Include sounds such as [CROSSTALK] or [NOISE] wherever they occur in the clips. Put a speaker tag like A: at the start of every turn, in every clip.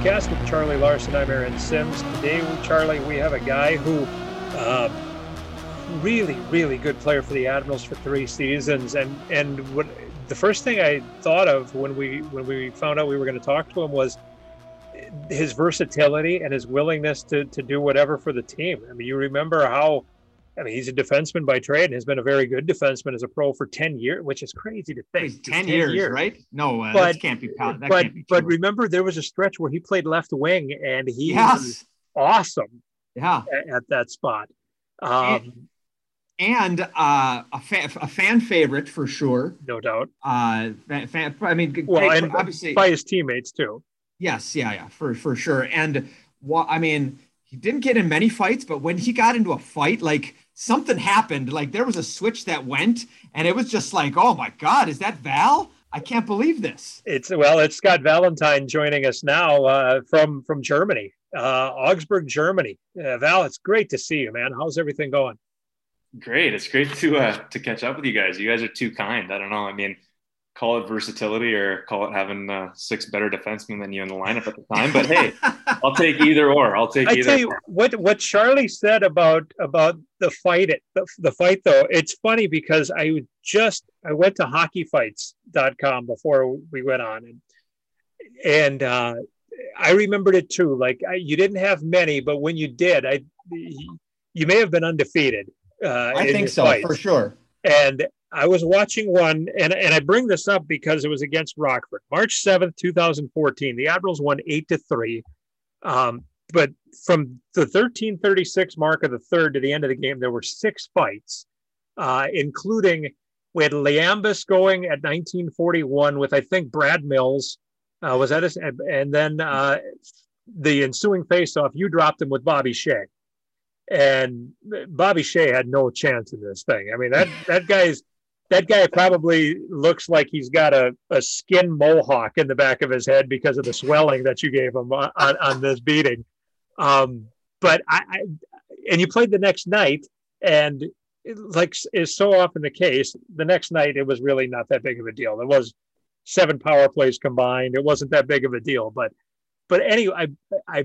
A: podcast with Charlie Larson. I'm Aaron Sims. Today, Charlie, we have a guy who, uh, really, really good player for the Admirals for three seasons. And and what the first thing I thought of when we when we found out we were going to talk to him was his versatility and his willingness to to do whatever for the team. I mean, you remember how I mean, he's a defenseman by trade and has been a very good defenseman as a pro for 10 years, which is crazy to think.
B: 10, 10 years, years, right? No, uh,
A: but,
B: that can't be
A: that but,
B: can't be
A: but remember, there was a stretch where he played left wing and he yes. was awesome
B: yeah.
A: at, at that spot. Um,
B: and, and uh, a, fan, a fan favorite for sure.
A: No doubt.
B: Uh, fan, I mean,
A: well, and obviously by his teammates too.
B: Yes, yeah, yeah, for, for sure. And what, I mean, he didn't get in many fights, but when he got into a fight, like something happened. Like there was a switch that went, and it was just like, oh my God, is that Val? I can't believe this.
A: It's well, it's Scott Valentine joining us now uh, from from Germany, uh, Augsburg, Germany. Uh, Val, it's great to see you, man. How's everything going?
C: Great. It's great to uh, to catch up with you guys. You guys are too kind. I don't know. I mean, call it versatility or call it having uh, six better defensemen than you in the lineup at the time. But hey, [LAUGHS] I'll take either or. I'll take.
A: I
C: either
A: tell you
C: or.
A: what what Charlie said about about the fight. It the, the fight though. It's funny because I just I went to hockeyfights.com before we went on and and uh, I remembered it too. Like I, you didn't have many, but when you did, I you may have been undefeated. Uh,
B: I think so
A: fights.
B: for sure.
A: And I was watching one, and, and I bring this up because it was against Rockford, March 7th, 2014. The Admirals won 8 to 3. Um, but from the 1336 mark of the third to the end of the game, there were six fights, uh, including we had Leambus going at 1941 with, I think, Brad Mills. Uh, was that his, and then uh, the ensuing faceoff, you dropped him with Bobby Shea. And Bobby Shea had no chance in this thing. I mean, that that guy's that guy probably looks like he's got a, a skin mohawk in the back of his head because of the swelling that you gave him on, on this beating. Um, but I, I, and you played the next night, and like is so often the case, the next night it was really not that big of a deal. There was seven power plays combined. It wasn't that big of a deal. But but anyway, I I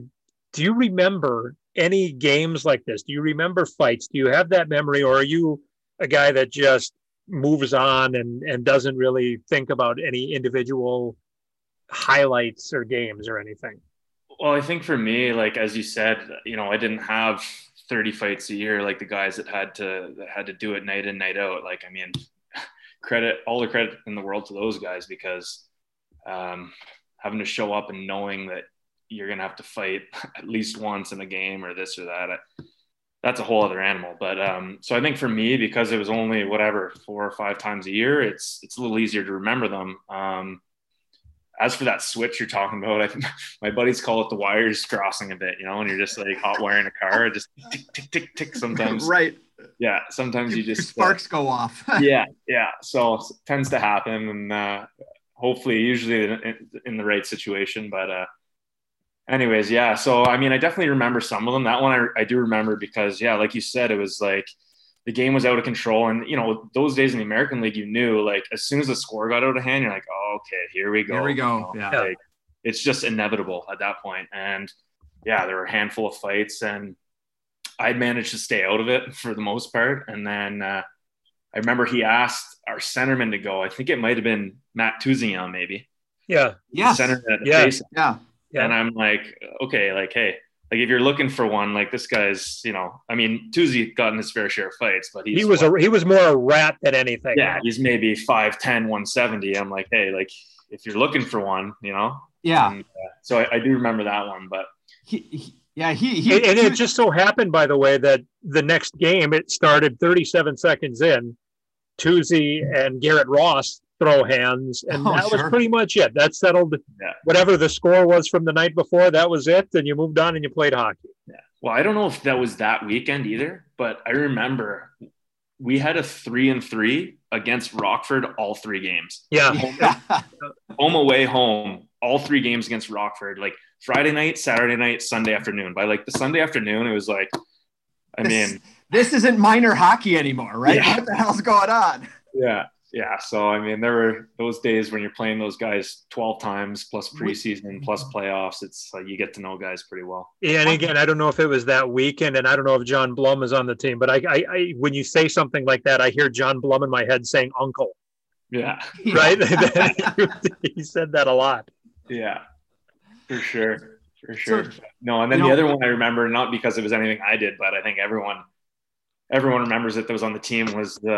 A: do you remember any games like this? Do you remember fights? Do you have that memory, or are you a guy that just moves on and and doesn't really think about any individual highlights or games or anything?
C: Well i think for me like as you said you know i didn't have 30 fights a year like the guys that had to that had to do it night in night out. Like i mean [LAUGHS] credit all the credit in the world to those guys because um, having to show up and knowing that you're to have to fight [LAUGHS] at least once in a game or this or that I, that's a whole other animal. But um, so I think for me, because it was only whatever four or five times a year, it's it's a little easier to remember them. Um, as for that switch you're talking about, I think [LAUGHS] my buddies call it the wires crossing a bit, you know, and you're just like hot wiring a car, just tick tick tick tick sometimes. [LAUGHS]
B: right.
C: Yeah. Sometimes you just
B: uh, sparks uh, go off. [LAUGHS]
C: yeah. Yeah. So tends to happen, and uh, hopefully, usually in, in, the right situation, but. Uh, anyways, yeah. So I mean, I definitely remember some of them. That one I, I do remember because yeah, like you said, it was like the game was out of control. And you know, those days in the American League, you knew like as soon as the score got out of hand, you're like, oh, okay, here we go.
B: Here we go.
C: You know, yeah. Like, it's just inevitable at that point. And yeah, there were a handful of fights, and I'd managed to stay out of it for the most part. And then uh, I remember he asked our centerman to go. I think it might have been Matt Tousignant, maybe.
A: Yeah.
B: Yeah.
C: Centerman at the
A: yeah.
C: face.
B: Yeah.
C: Yeah. And I'm like, okay, like, hey, like if you're looking for one, like this guy's, you know, I mean, Tuzi gotten his fair share of fights, but
A: he was what, a he was more a rat than anything.
C: Yeah, he's maybe 5'10, 170. I'm like, hey, like if you're looking for one, you know.
B: Yeah. And, uh,
C: so I, I, do remember that one, but
B: he, he yeah, he, he
A: and, and it just so happened, by the way, that the next game it started 37 seconds in. Tuzi and Garret Ross throw hands, and oh, that sure. was pretty much it. That settled yeah. whatever the score was from the night before. That was it, and you moved on and you played hockey.
C: Yeah. Well, I don't know if that was that weekend either, but I remember we had a three and three against Rockford all three games.
A: Yeah,
C: home, [LAUGHS] home away, home, all three games against Rockford. Like Friday night, Saturday night, Sunday afternoon. By like the Sunday afternoon, it was like, I
B: this,
C: mean,
B: this isn't minor hockey anymore, right? Yeah. What the hell's going on?
C: Yeah, yeah. So I mean, there were those days when you're playing those guys 12 times plus preseason plus playoffs. It's like you get to know guys pretty well.
A: Yeah, and again, I don't know if it was that weekend, and I don't know if John Blum is on the team, but I, I, I when you say something like that, I hear John Blum in my head saying "uncle."
C: Yeah.
A: Right. [LAUGHS] [LAUGHS] he said that a lot.
C: Yeah, for sure, for sure. So, no, and then the
B: know,
C: other one I remember, not because it was anything I did, but I think everyone everyone remembers it that was on the team was the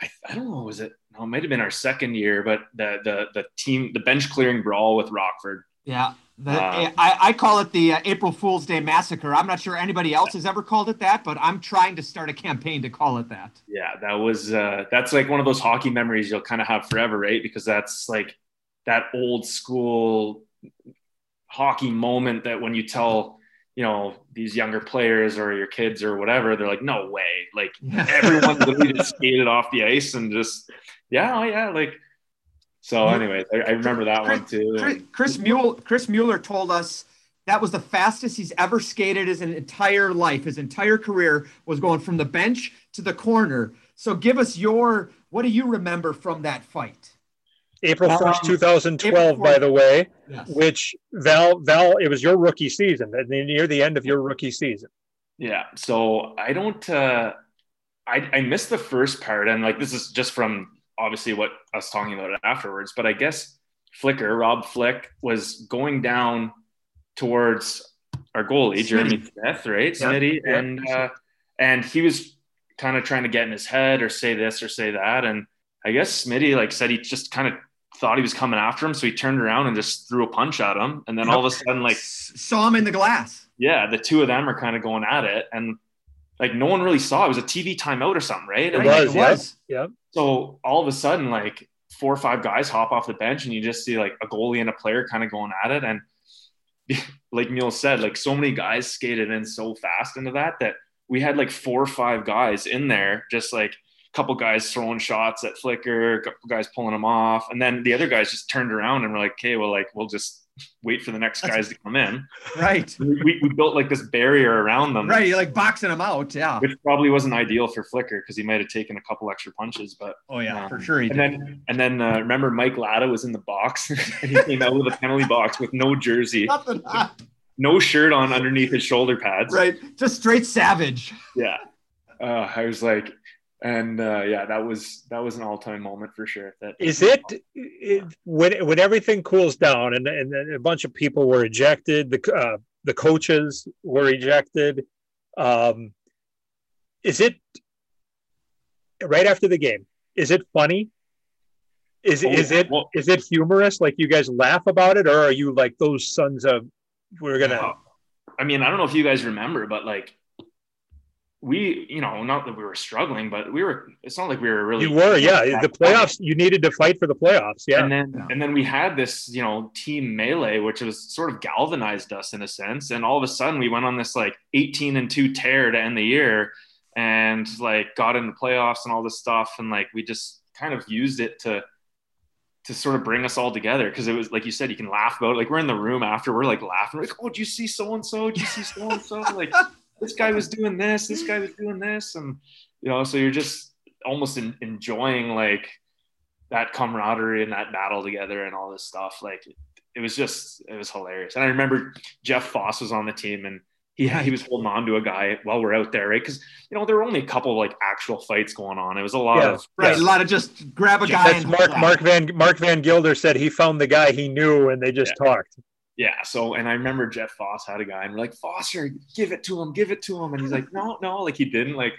C: I, I don't know was it no it might have been our second year but the the the team the bench clearing brawl with Rockford.
B: Yeah. The, uh, I, I call it the uh, April Fool's Day massacre. I'm not sure anybody else has ever called it that but I'm trying to start a campaign to call it that.
C: Yeah that was uh, that's like one of those hockey memories you'll kind of have forever right? Because that's like that old school hockey moment that when you tell you know these younger players or your kids or whatever they're like no way. Like [LAUGHS] everyone literally just skated off the ice and just yeah oh yeah like so anyway I, I remember that
B: chris,
C: one too
B: chris, chris mueller chris mueller told us that was the fastest he's ever skated his entire life. His entire career was going from the bench to the corner. So give us your what do you remember from that fight
A: April 1st, um, 2012, by the way, yes. which Val, Val, it was your rookie season, near the end of your rookie season.
C: Yeah. So I don't, uh, I, I missed the first part. And like, this is just from obviously what us talking about it afterwards, but I guess Flicker, Rob Flick was going down towards our goalie, Smitty. Jeremy Smith, right? Yeah. Smitty. Yeah. And, uh, and he was kind of trying to get in his head or say this or say that. And I guess Smitty like said he just kind of thought he was coming after him, so he turned around and just threw a punch at him. And then all of a sudden, like
B: saw him in the glass.
C: Yeah, the two of them are kind of going at it, and like no one really saw. It was a TV timeout or something, right?
A: It was, like, it was. Yeah.
C: So all of a sudden, like four or five guys hop off the bench, and you just see like a goalie and a player kind of going at it, and [LAUGHS] like Neil said, like so many guys skated in so fast into that that we had like four or five guys in there, just like couple guys throwing shots at Flicker, a couple guys pulling them off, and then the other guys just turned around and were like, "Okay, well, like we'll just wait for the next guys to come in."
B: Right.
C: We, we built like this barrier around them.
B: Right, you're like boxing them out, yeah.
C: Which probably wasn't ideal for Flicker because he might have taken a couple extra punches, but
B: oh yeah, um, for sure. and
C: did. then and then uh, remember Mike Latta was in the box [LAUGHS] and he came out with a penalty box with no jersey. Nothing. [LAUGHS] No shirt on underneath his shoulder pads.
B: Right. Just straight savage.
C: Yeah. Uh, I was like, and uh, yeah, that was that was an all time moment for sure. That
A: is it, it, when when everything cools down and and a bunch of people were ejected, the uh, the coaches were ejected. Um, is it right after the game? Is it funny? Is oh, is it well, is it humorous? Like you guys laugh about it, or are you like those sons of we're gonna?
C: I mean, I don't know if you guys remember, but like we, you know, not that we were struggling, but we were. It's not like we were really.
A: You were, yeah. The playoffs. You needed to fight for the playoffs, yeah.
C: And then,
A: yeah.
C: and then we had this, you know, team melee, which was sort of galvanized us in a sense. And all of a sudden, we went on this like 18 and two tear to end the year, and like got into playoffs and all this stuff, and like we just kind of used it to to sort of bring us all together because it was like you said you can laugh about it. like we're in the room after we're like laughing we're like oh do you see so and so do you see so and so like this guy was doing this, this guy was doing this, and you know, so you're just almost in, enjoying like that camaraderie and that battle together and all this stuff. Like it was just it was hilarious. And I remember Jeff Foss was on the team and he he was holding on to a guy while we're out there, right? Because you know there were only a couple of like actual fights going on. It was a lot yeah, of
B: right, yeah. a lot of just grab a guy.
A: That's Mark Mark Van Mark Van Guilder said he found the guy he knew and they just yeah. talked
C: yeah. So, and I remember Jeff Foss had a guy, and we're like, Foster, give it to him, give it to him. And he's like, no, no, like he didn't, like,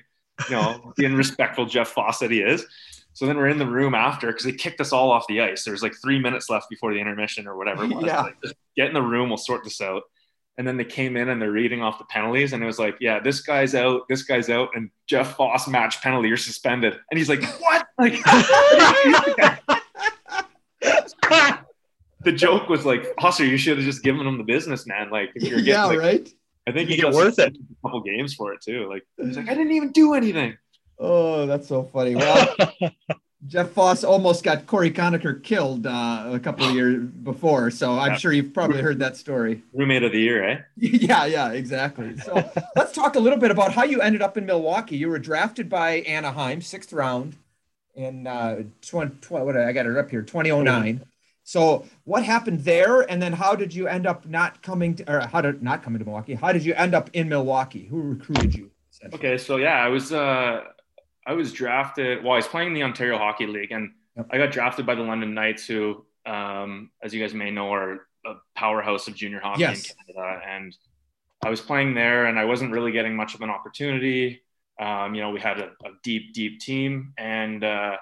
C: you know, being respectful Jeff Foss that he is. So then we're in the room after because they kicked us all off the ice. There's like three minutes left before the intermission or whatever it was.
B: yeah.
C: Like, just get in the room, we'll sort this out. And then they came in and they're reading off the penalties, and it was like, yeah, this guy's out, this guy's out, and Jeff Foss match penalty, you're suspended. And he's like, what? Like, [LAUGHS] [LAUGHS] [LAUGHS] the joke was like, Foster, you should have just given him the business, man. Like, if you're getting,
B: yeah,
C: like,
B: right.
C: I think you get worth it. A couple games for it too. Like, he's like, I didn't even do anything.
B: Oh, that's so funny. Well, [LAUGHS] Jeff Foss almost got Corey Conacher killed uh, a couple of years before, so I'm yeah. sure you've probably heard that story.
C: Roommate of the year, eh? [LAUGHS]
B: yeah, yeah, exactly. So let's talk a little bit about how you ended up in Milwaukee. You were drafted by Anaheim, sixth round. in uh, 20, 20 what I got it up here 2009. So what happened there, and then how did you end up not coming to, or how did not coming to Milwaukee? How did you end up in Milwaukee? Who recruited you?
C: Okay, so yeah, I was uh, I was drafted. Well, I was playing in the Ontario Hockey League, and yep. I got drafted by the London Knights, who, um, as you guys may know, are a powerhouse of junior hockey yes. in Canada. And I was playing there, and I wasn't really getting much of an opportunity. Um, you know, we had a, a deep, deep team, and uh,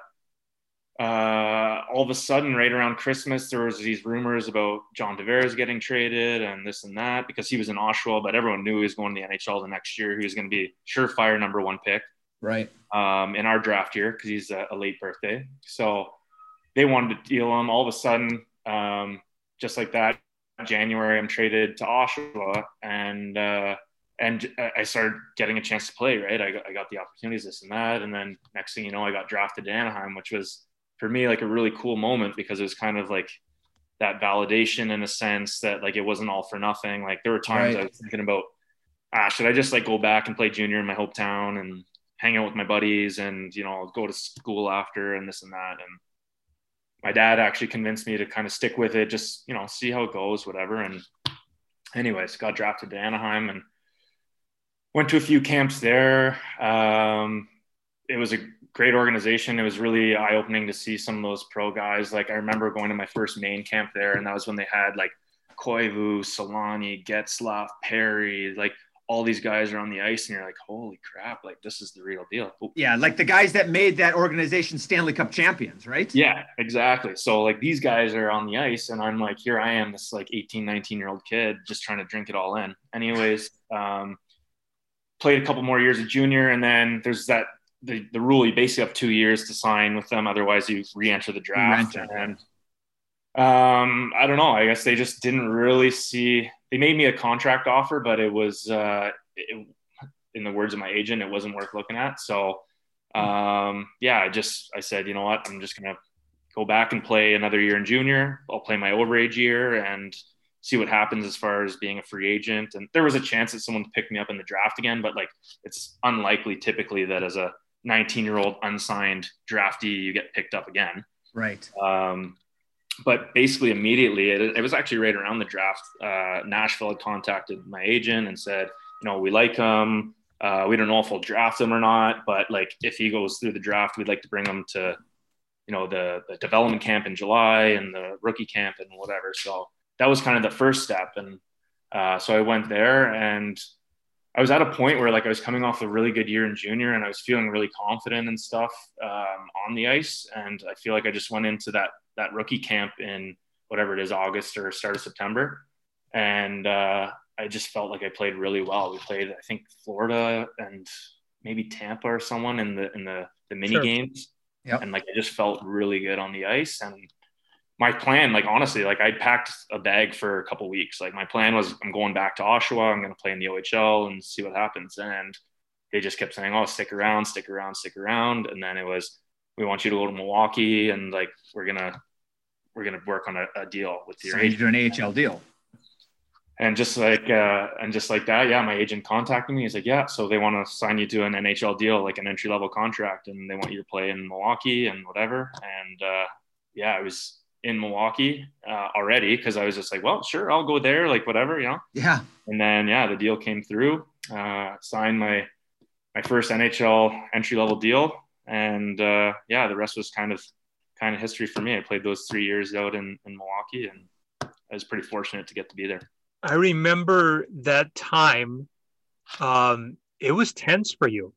C: uh, all of a sudden, right around Christmas, there was these rumors about John Tavares getting traded and this and that because he was in Oshawa, but everyone knew he was going to the NHL the next year. He was going to be surefire number one pick
B: right?
C: Um, in our draft year because he's a, a, late birthday. So they wanted to deal him. All of a sudden, um, just like that, January, I'm traded to Oshawa, and uh, and I started getting a chance to play. Right, I got, I got the opportunities, this and that, and then next thing you know, I got drafted to Anaheim, which was for me like a really cool moment because it was kind of like that validation in a sense that like it wasn't all for nothing. Like there were times right. I was thinking about, ah, should I just like go back and play junior in my hometown and hang out with my buddies and you know go to school after and this and that and my dad actually convinced me to kind of stick with it just you know see how it goes whatever and anyways got drafted to anaheim and went to a few camps there um, it was a great organization it was really eye-opening to see some of those pro guys like i remember going to my first main camp there and that was when they had like koivu selanne getzlaf perry like all these guys are on the ice and you're like, holy crap, like this is the real deal.
B: Yeah, like the guys that made that organization Stanley Cup champions, right?
C: Yeah, exactly. So like these guys are on the ice and I'm like, here I am, this like 18, 19 year old kid just trying to drink it all in. Anyways, um, played a couple more years of junior and then there's that the, the rule you basically have two years to sign with them, otherwise you re-enter the draft. And um, I don't know. I guess they just didn't really see. They made me a contract offer, but it was, uh, it, in the words of my agent, it wasn't worth looking at. So, um, yeah, I just I said, you know what, I'm just gonna go back and play another year in junior. I'll play my overage year and see what happens as far as being a free agent. And there was a chance that someone picked me up in the draft again, but like it's unlikely typically that as a 19 year old unsigned draftee you get picked up again.
B: Right.
C: Um, but basically immediately it, it, was actually right around the draft uh, nashville had contacted my agent and said you know we like him uh, we don't know if we'll draft him or not but like if he goes through the draft we'd like to bring him to you know the, the development camp in july and the rookie camp and whatever so that was kind of the first step and uh, so i went there and I was at a point where like I was coming off a really good year in junior and I was feeling really confident and stuff um, on the ice. And I feel like I just went into that that rookie camp in whatever it is, August or start of September. And uh, I just felt like I played really well. We played, I think, Florida and maybe Tampa or someone in the in the, the mini sure. games. Yep. And like I just felt really good on the ice. And my plan, like honestly, like I packed a bag for a couple weeks. Like my plan was I'm going back to Oshawa, I'm gonna play in the OHL and see what happens. And they just kept saying, Oh, stick around, stick around, stick around. And then it was, we want you to go to Milwaukee and like we're gonna we're going to work on a, a, deal with your
B: so agent. You do an AHL deal.
C: And just like, uh, and just like that, yeah, my agent contacted me. He's like, yeah, so they want to sign you to an NHL deal, like an entry level contract, and they want you to play in Milwaukee and whatever. And uh, yeah, it was in Milwaukee uh, already because I was just like, well, sure, I'll go there, like whatever, you know.
B: Yeah.
C: And then yeah, the deal came through. Uh, signed my my first NHL entry level deal, and uh, yeah, the rest was kind of kind of history for me. I played those three years out in, in Milwaukee and I was pretty fortunate to get to be there.
A: I remember that time. Um, it was tense for you,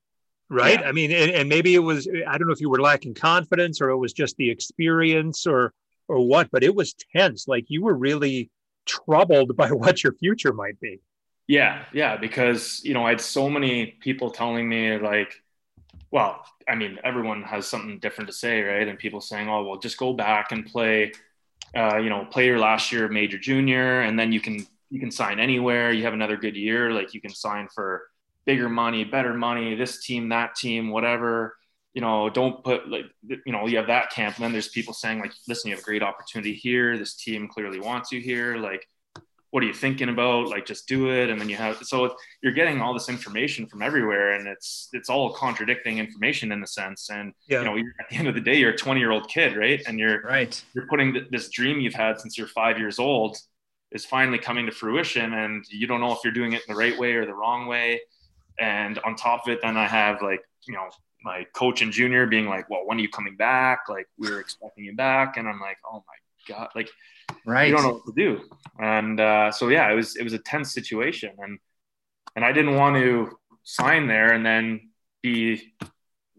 A: right? Yeah. I mean, and, and maybe it was, I don't know if you were lacking confidence or it was just the experience or, or what, but it was tense. Like you were really troubled by [LAUGHS] what your future might be.
C: Yeah. Yeah. Because, you know, I had so many people telling me like, well, I mean, everyone has something different to say, right? And people saying, "Oh, well, just go back and play, uh, you know, play your last year major junior, and then you can you can sign anywhere. You have another good year, like you can sign for bigger money, better money, this team, that team, whatever." You know, don't put like you know you have that camp, and then there's people saying like, "Listen, you have a great opportunity here. This team clearly wants you here." Like, what are you thinking about? Like, just do it. And then you have, so you're getting all this information from everywhere and it's, it's all contradicting information in a sense. And, yeah. you know, at the end of the day, you're a 20 year old kid, right? And you're,
B: right.
C: You're putting this dream you've had since you're five years old is finally coming to fruition and you don't know if you're doing it in the right way or the wrong way. And on top of it, then I have like, you know, my coach and junior being like, well, when are you coming back? Like we were expecting you back. And I'm like, oh my God, like
B: right.
C: you don't know what to do. And uh, so, yeah, it was, it was a tense situation and, and I didn't want to sign there and then be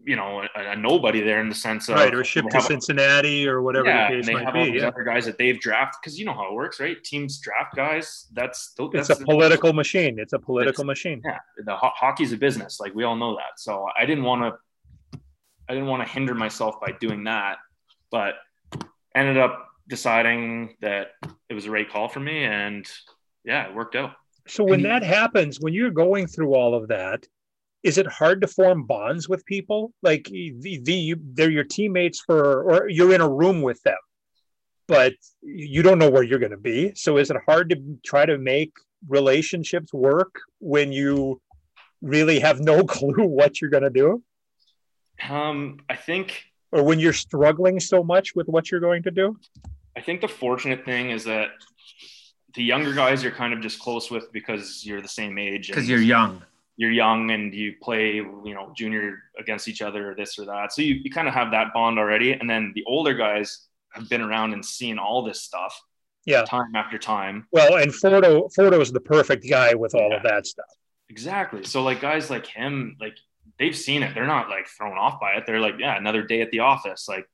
C: you know a, a, nobody there in the sense of
A: right or ship to Cincinnati or whatever
C: yeah,
A: the case
C: and they
A: might
C: have
A: be.
C: all these
A: yeah.
C: other guys that they've drafted because you know how it works, right? Teams draft guys. That's,
A: that's
C: it's
A: a political machine. It's a political machine.
C: Yeah, the ho- hockey's a business. Like we all know that. So I didn't want to. I didn't want to hinder myself by doing that, but ended up deciding that it was the right call for me, and yeah, it worked out.
A: So when that happens, when you're going through all of that, is it hard to form bonds with people? Like the, the they're your teammates for or you're in a room with them but you don't know where you're going to be. So is it hard to try to make relationships work when you really have no [LAUGHS] clue what you're going to do
C: um i think
A: or when you're struggling so much with what you're going to do
C: i think the fortunate thing is that the younger guys you're kind of just close with because you're the same age
B: because you're young
C: you're young and you play, you know, junior against each other or this or that. So you, you kind of have that bond already. And then the older guys have been around and seen all this stuff.
A: Yeah.
C: Time after time.
A: Well, and Fordo Fordo is the perfect guy with all yeah. of that stuff.
C: Exactly. So like guys like him, like they've seen it. They're not like thrown off by it. They're like, yeah, another day at the office. Like,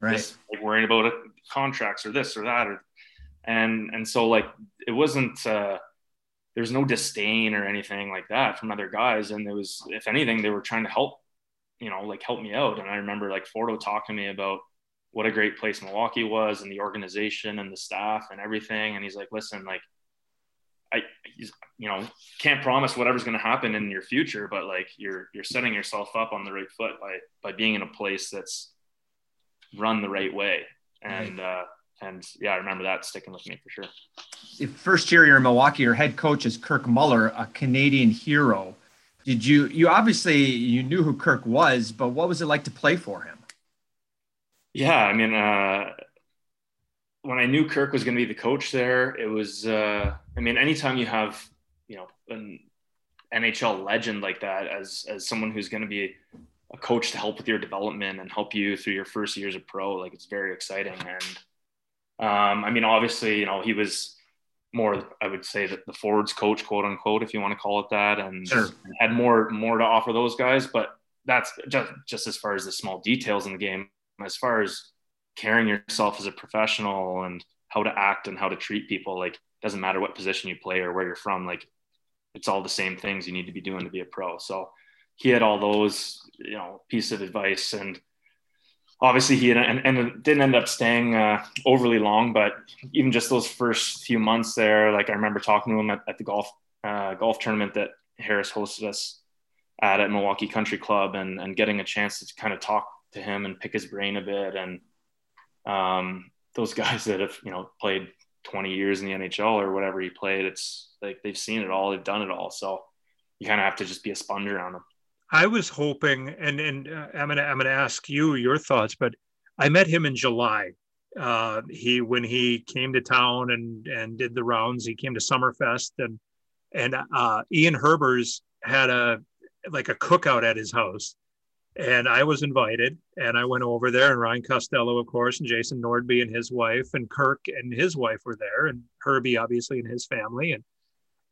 B: right.
C: This, like worrying about it, contracts or this or that. Or, and, and so like, it wasn't, uh, there's no disdain or anything like that from other guys. And there was, if anything, they were trying to help, you know, like help me out. And I remember like Fordo talking to me about what a great place Milwaukee was and the organization and the staff and everything. And he's like, listen, like, I, you know, can't promise whatever's going to happen in your future, but like you're, you're setting yourself up on the right foot by, by being in a place that's run the right way. And, right. uh, and yeah, I remember that sticking with me for sure.
B: The first year you're in Milwaukee, your head coach is Kirk Muller, a Canadian hero. Did you you obviously you knew who Kirk was, but what was it like to play for him?
C: Yeah, I mean, uh, when I knew Kirk was going to be the coach there, it was. Uh, I mean, anytime you have you know an NHL legend like that as as someone who's going to be a coach to help with your development and help you through your first years of pro, like it's very exciting and um, I mean, obviously, you know, he was more, I would say that the forwards coach, quote unquote, if you want to call it that, and
B: sure.
C: had more more to offer those guys. But that's just just as far as the small details in the game. As far as carrying yourself as a professional and how to act and how to treat people, like doesn't matter what position you play or where you're from, like it's all the same things you need to be doing to be a pro. So he had all those, you know, piece of advice and obviously he had, and, and didn't end up staying uh, overly long, but even just those first few months there, like I remember talking to him at, at the golf uh, golf tournament that Harris hosted us at at Milwaukee Country Club, and and getting a chance to kind of talk to him and pick his brain a bit, and um, those [LAUGHS] guys that have you know played 20 years in the NHL or whatever he played, it's like they've seen it all, they've done it all, so you kind of have to just be a sponge around them.
A: I was hoping, and and uh, I'm gonna I'm gonna ask you your thoughts, but I met him in July. Uh, he when he came to town and and did the rounds. He came to Summerfest and and uh, Ian Herbers had a like a cookout at his house, and I was invited, and I went over there, and Ryan Costello, of course, and Jason Nordby and his wife, and Kirk and his wife were there, and Herbie obviously and his family, and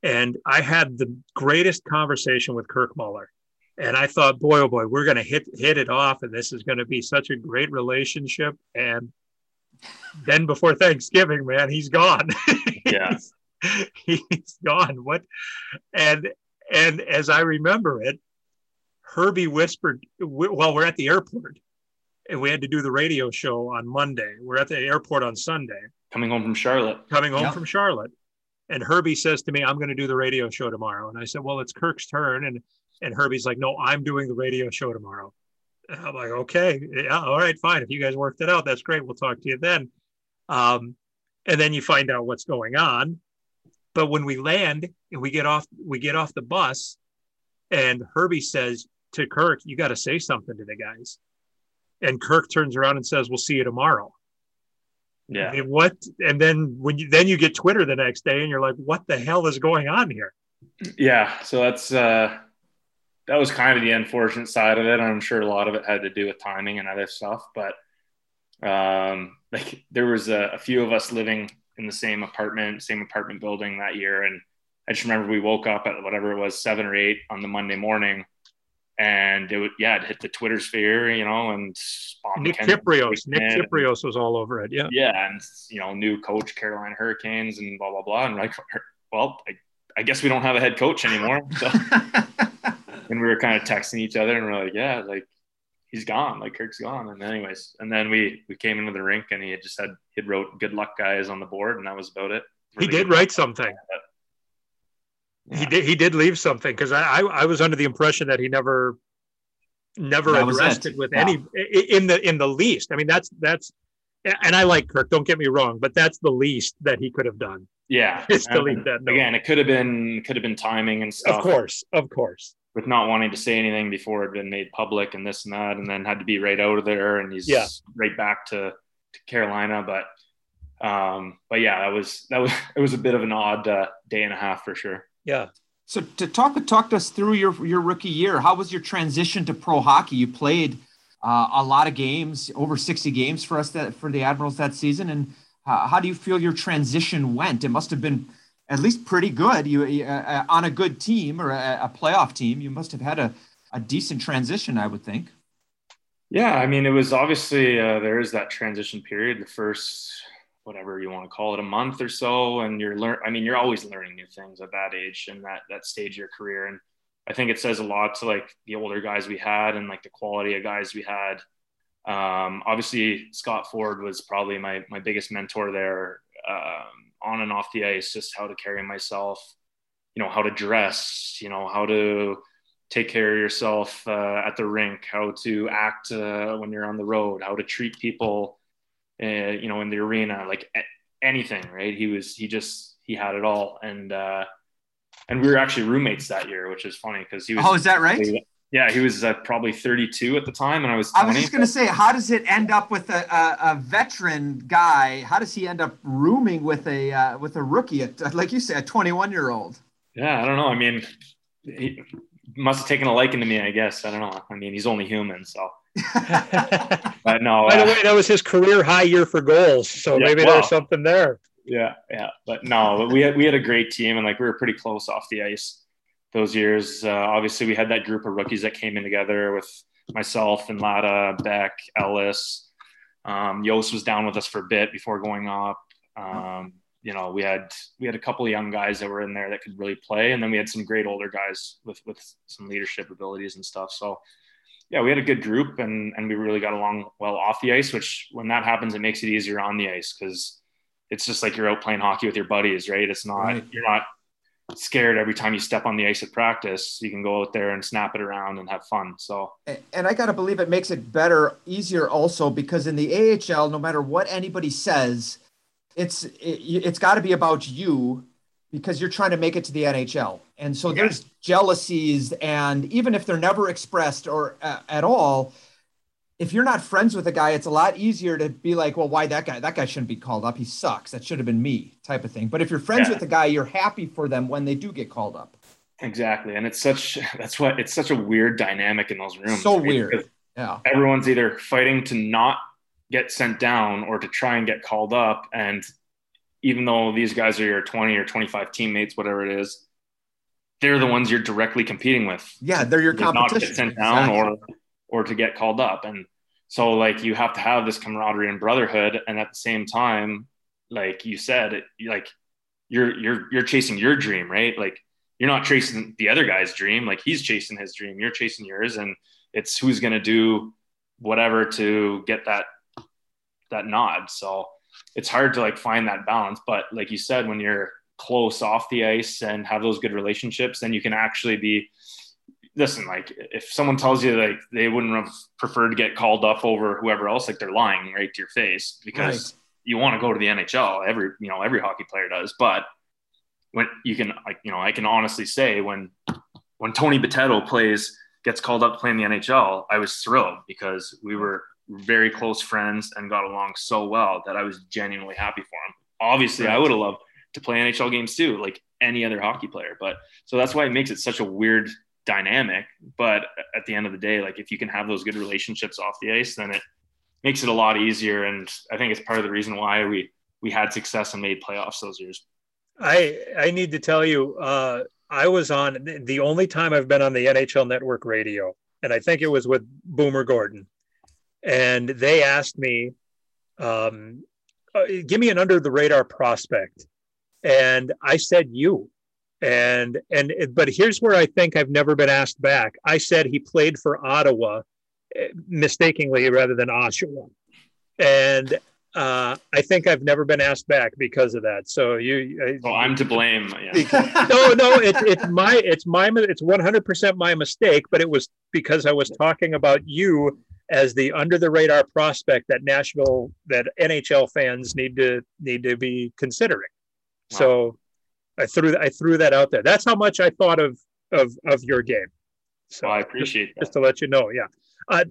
A: and I had the greatest conversation with Kirk Muller and I thought, boy, oh boy, we're going to hit hit it off, and this is going to be such a great relationship. And then before Thanksgiving, man, he's gone. [LAUGHS]
C: Yeah,
A: he's gone. What? And and as I remember it, Herbie whispered, "Well, we're at the airport, and we had to do the radio show on Monday. We're at the airport on Sunday,
C: coming home from Charlotte.
A: Coming home from Charlotte." And Herbie says to me, "I'm going to do the radio show tomorrow." And I said, "Well, it's Kirk's turn." And and Herbie's like, no, I'm doing the radio show tomorrow. And I'm like, okay, yeah, all right, fine. If you guys worked it out, that's great. We'll talk to you then. Um, and then you find out what's going on. But when we land and we get off, we get off the bus, and Herbie says to Kirk, "You got to say something to the guys." And Kirk turns around and says, "We'll see you tomorrow."
C: Yeah.
A: Mean, what? And then when you then you get Twitter the next day, and you're like, "What the hell is going on here?"
C: Yeah. So that's uh, that was kind of the unfortunate side of it. I'm sure a lot of it had to do with timing and other stuff, but um, like there was a, a few of us living in the same apartment, same apartment building that year, and I just remember we woke up at whatever it was, seven or eight on the Monday morning, and it would yeah, it hit the Twitter sphere, you know, and
A: Nick Kypreos, Nick Kypreos was all over it, yeah,
C: yeah, and you know, new coach Carolina Hurricanes and blah blah blah, and like, well, I, I guess we don't have a head coach anymore, so. [LAUGHS] and we were kind of texting each other, and we're like, yeah, like he's gone, like Kirk's gone, and anyways, and then we we came into the rink, and he had just had he wrote good luck guys on the board, and that was about it.
A: Really he did write something. Yeah. He did. He did leave something because I, I, I was under the impression that he never never that addressed it. it with yeah. any in the in the least. I mean, that's that's and I like Kirk. Don't get me wrong, but that's the least that he could have done.
C: Yeah, [LAUGHS]
A: is to leave that.
C: Note. Again, it could have been could have been timing and stuff.
A: Of course, of course.
C: With not wanting to say anything before it had been made public and this and that, and then had to be right out of there, and he's yeah. right back to, to Carolina. But um, but yeah, that was that was [LAUGHS] it was a bit of an odd uh, day and a half for sure.
A: Yeah.
B: So to talk talk to us through your your rookie year, how was your transition to pro hockey? You played uh, a lot of games, over sixty games for us that for the Admirals that season, and uh, how do you feel your transition went? It must have been at least pretty good. You uh, uh on a good team or a, a, playoff team, you must have had a, a decent transition, I would think.
C: Yeah, I mean, it was obviously uh, there is that transition period. The first whatever you want to call it, a month or so, and you're learn. I mean, you're always learning new things at that age and that that stage of your career. And I think it says a lot to like the older guys we had and like the quality of guys we had. Um, obviously, Scott Ford was probably my my biggest mentor there, um, on and off the ice, just how to carry myself, you know, how to dress, you know, how to take care of yourself uh, at the rink, how to act uh, when you're on the road, how to treat people uh, you know, in the arena, like anything, right? He was, he just, he had it all. And, uh, and we were actually roommates that year, which is funny because he was.
B: Oh, is that right?
C: Yeah, he was uh, probably 32 at the time, and I was. 20.
B: I was just going to say, how does it end up with a, a, a, veteran guy? How does he end up rooming with a uh, with a rookie, at, like you say, a 21 year old?
C: Yeah, I don't know. I mean, he must have taken a liking to me. I guess I don't know. I mean, he's only human, so [LAUGHS] but no.
A: By the uh, way, that was his career high year for goals, so yeah, maybe well, there's something there.
C: Yeah, yeah, but no, but we had we had a great team, and like we were pretty close off the ice those years. Uh, obviously, we had that group of rookies that came in together with myself and Latta, Beck, Ellis. Um, Yost was down with us for a bit before going up. Um, you know, we had we had a couple of young guys that were in there that could really play, and then we had some great older guys with with some leadership abilities and stuff. So yeah, we had a good group and and we really got along well off the ice. Which when that happens, it makes it easier on the ice because it's just like you're out playing hockey with your buddies, right? It's not right. you're not scared every time you step on the ice at practice. You can go out there and snap it around and have fun. So,
B: and I got to believe it makes it better, easier also because in the AHL, no matter what anybody says, it's it, it's got to be about you because you're trying to make it to the NHL. And so there's jealousies, and even if they're never expressed or uh, at all, if you're not friends with a guy, it's a lot easier to be like, well, why that guy? That guy shouldn't be called up. He sucks. That should have been me, type of thing. But if you're friends yeah. with a guy, you're happy for them when they do get called up.
C: Exactly, and it's such that's what it's such a weird dynamic in those rooms.
B: So weird. Yeah,
C: everyone's either fighting to not get sent down or to try and get called up, and even though these guys are your 20 or 25 teammates, whatever it is, they're the ones you're directly competing with.
B: Yeah, they're your competition. Not
C: get sent down exactly. or or to get called up. And so like you have to have this camaraderie and brotherhood. And at the same time, like you said, it, like you're you're you're chasing your dream, right? Like you're not chasing the other guy's dream. Like he's chasing his dream. You're chasing yours, and it's who's gonna do whatever to get that that nod. So it's hard to like find that balance. But like you said, when you're close off the ice and have those good relationships, then you can actually be listen, like if someone tells you like they wouldn't have preferred to get called up over whoever else, like they're lying right to your face because right. you want to go to the NHL. Every you know, every hockey player does, but when you can, like, you know, I can honestly say when when Tony Bitetto plays, gets called up to play in the NHL, I was thrilled because we were very close friends and got along so well that I was genuinely happy for him. Obviously. I would have loved to play NHL games too, like any other hockey player. But so that's why it makes it such a weird dynamic. But at the end of the day, like if you can have those good relationships off the ice, then it makes it a lot easier. And I think it's part of the reason why we we had success and made playoffs those years.
A: I I need to tell you, uh, I was on the only time I've been on the NHL Network radio, and I think it was with Boomer Gordon, and they asked me, um, uh, "Give me an under the radar prospect," and I said you, and and but here's where I think I've never been asked back. I said he played for Ottawa, eh, mistakenly rather than Oshawa, and uh, I think I've never been asked back because of that. So you,
C: oh, I'm to blame.
A: Yeah. [LAUGHS] [LAUGHS] no, no, it's it's my it's my it's 100 percent my mistake. But it was because I was talking about you as the under the radar prospect that Nashville that NHL fans need to need to be considering. Wow. So I threw I threw that out there. That's how much I thought of of of your game.
C: So well, I appreciate
A: just, just, to let you know. Yeah. Uh,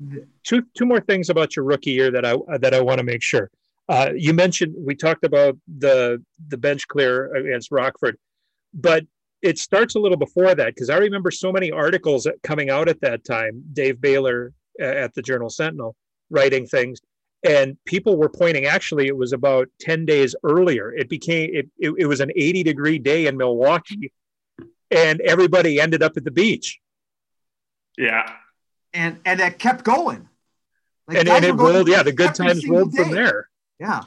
A: two two more things about your rookie year that I that I want to make sure. Uh, you mentioned we talked about the the bench clear against Rockford, but it starts a little before that because I remember so many articles coming out at that time. Dave Baylor at the Journal Sentinel writing things, and people were pointing. Actually, it was about ten days earlier. It became it, it, it was an eighty degree day in Milwaukee, and everybody ended up at the beach.
C: Yeah,
B: and and it kept going.
A: Like and, and it rolled. Yeah, the good times rolled day. from there.
B: Yeah.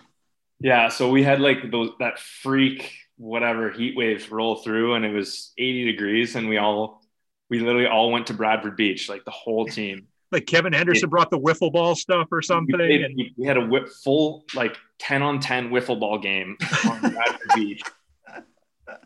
C: Yeah. So we had like those that freak whatever heat waves roll through, and it was 80 degrees, and we all we literally all went to Bradford Beach, like the whole team.
A: Like Kevin Anderson it, brought the wiffle ball stuff or something.
C: We, and... we had a whip, full like 10 on 10 wiffle ball game on [LAUGHS] Bradford Beach.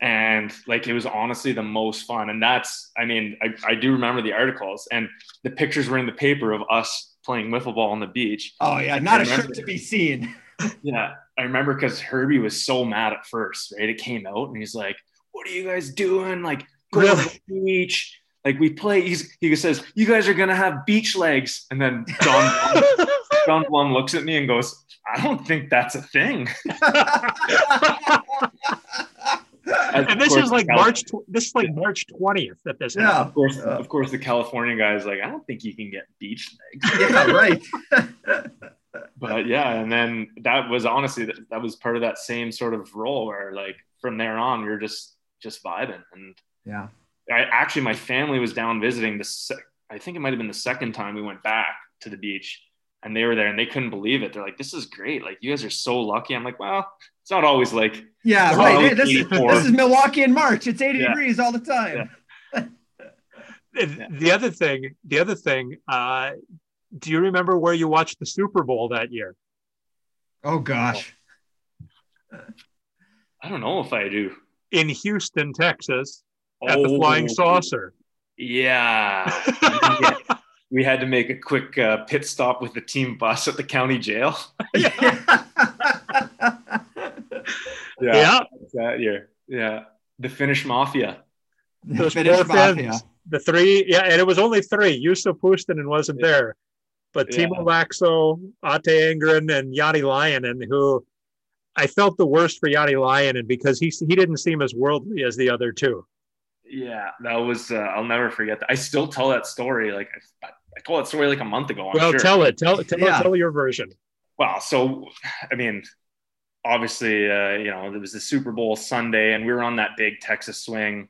C: And like it was honestly the most fun. And that's, I mean, I, I do remember the articles and the pictures were in the paper of us playing wiffle ball on the beach.
B: Oh, yeah, not a shirt to be seen [LAUGHS]
C: yeah, I remember because Herbie was so mad at first, right? It came out and he's like, What are you guys doing? Like, go really? to the beach. Like, we play. He's, he says, You guys are going to have beach legs. And then John, [LAUGHS] John Blum looks at me and goes, I don't think that's a thing. [LAUGHS]
A: and this is like March. This is like March twentieth that this.
C: Yeah, happened. of course. Uh, of course, the California guy is like, I don't think you can get beach legs. [LAUGHS]
B: Yeah, right
C: but yeah, and then that was honestly that, that was part of that same sort of role where like from there on we are just just vibing and
B: yeah.
C: I actually my family was down visiting the I think it might have been the second time we went back to the beach and they were there and they couldn't believe it. They're like, "This is great! Like you guys are so lucky." I'm like, "Well, it's not always like
B: yeah, right. This is, this is Milwaukee in March. It's 80 yeah. degrees all the time." Yeah.
A: the other thing, the other thing, uh, do you remember where you watched the Super Bowl that year?
B: Oh gosh.
C: I don't know if I do.
A: In Houston, Texas, at oh, the Flying Saucer.
C: Yeah. [LAUGHS] we had to make a quick uh, pit stop with the team bus at the county jail. [LAUGHS] [LAUGHS] yeah. yeah. That year. Yeah. The Finnish Mafia.
A: The Finnish Mafia. The three, yeah, and it was only three. Juuso Puustinen wasn't yeah. there but yeah. Teemu Laakso, Atte Engren, and Jani Lajunen, who I felt the worst for Jani Lajunen because he he didn't seem as worldly as the other two.
C: Yeah, that was uh, I'll never forget that. I still tell that story. Like I, I told that story like a month ago.
A: I'm well,
C: sure.
A: tell it. Tell tell, yeah. tell your version.
C: Well, so I mean, obviously, uh, you know, it was the Super Bowl Sunday, and we were on that big Texas swing.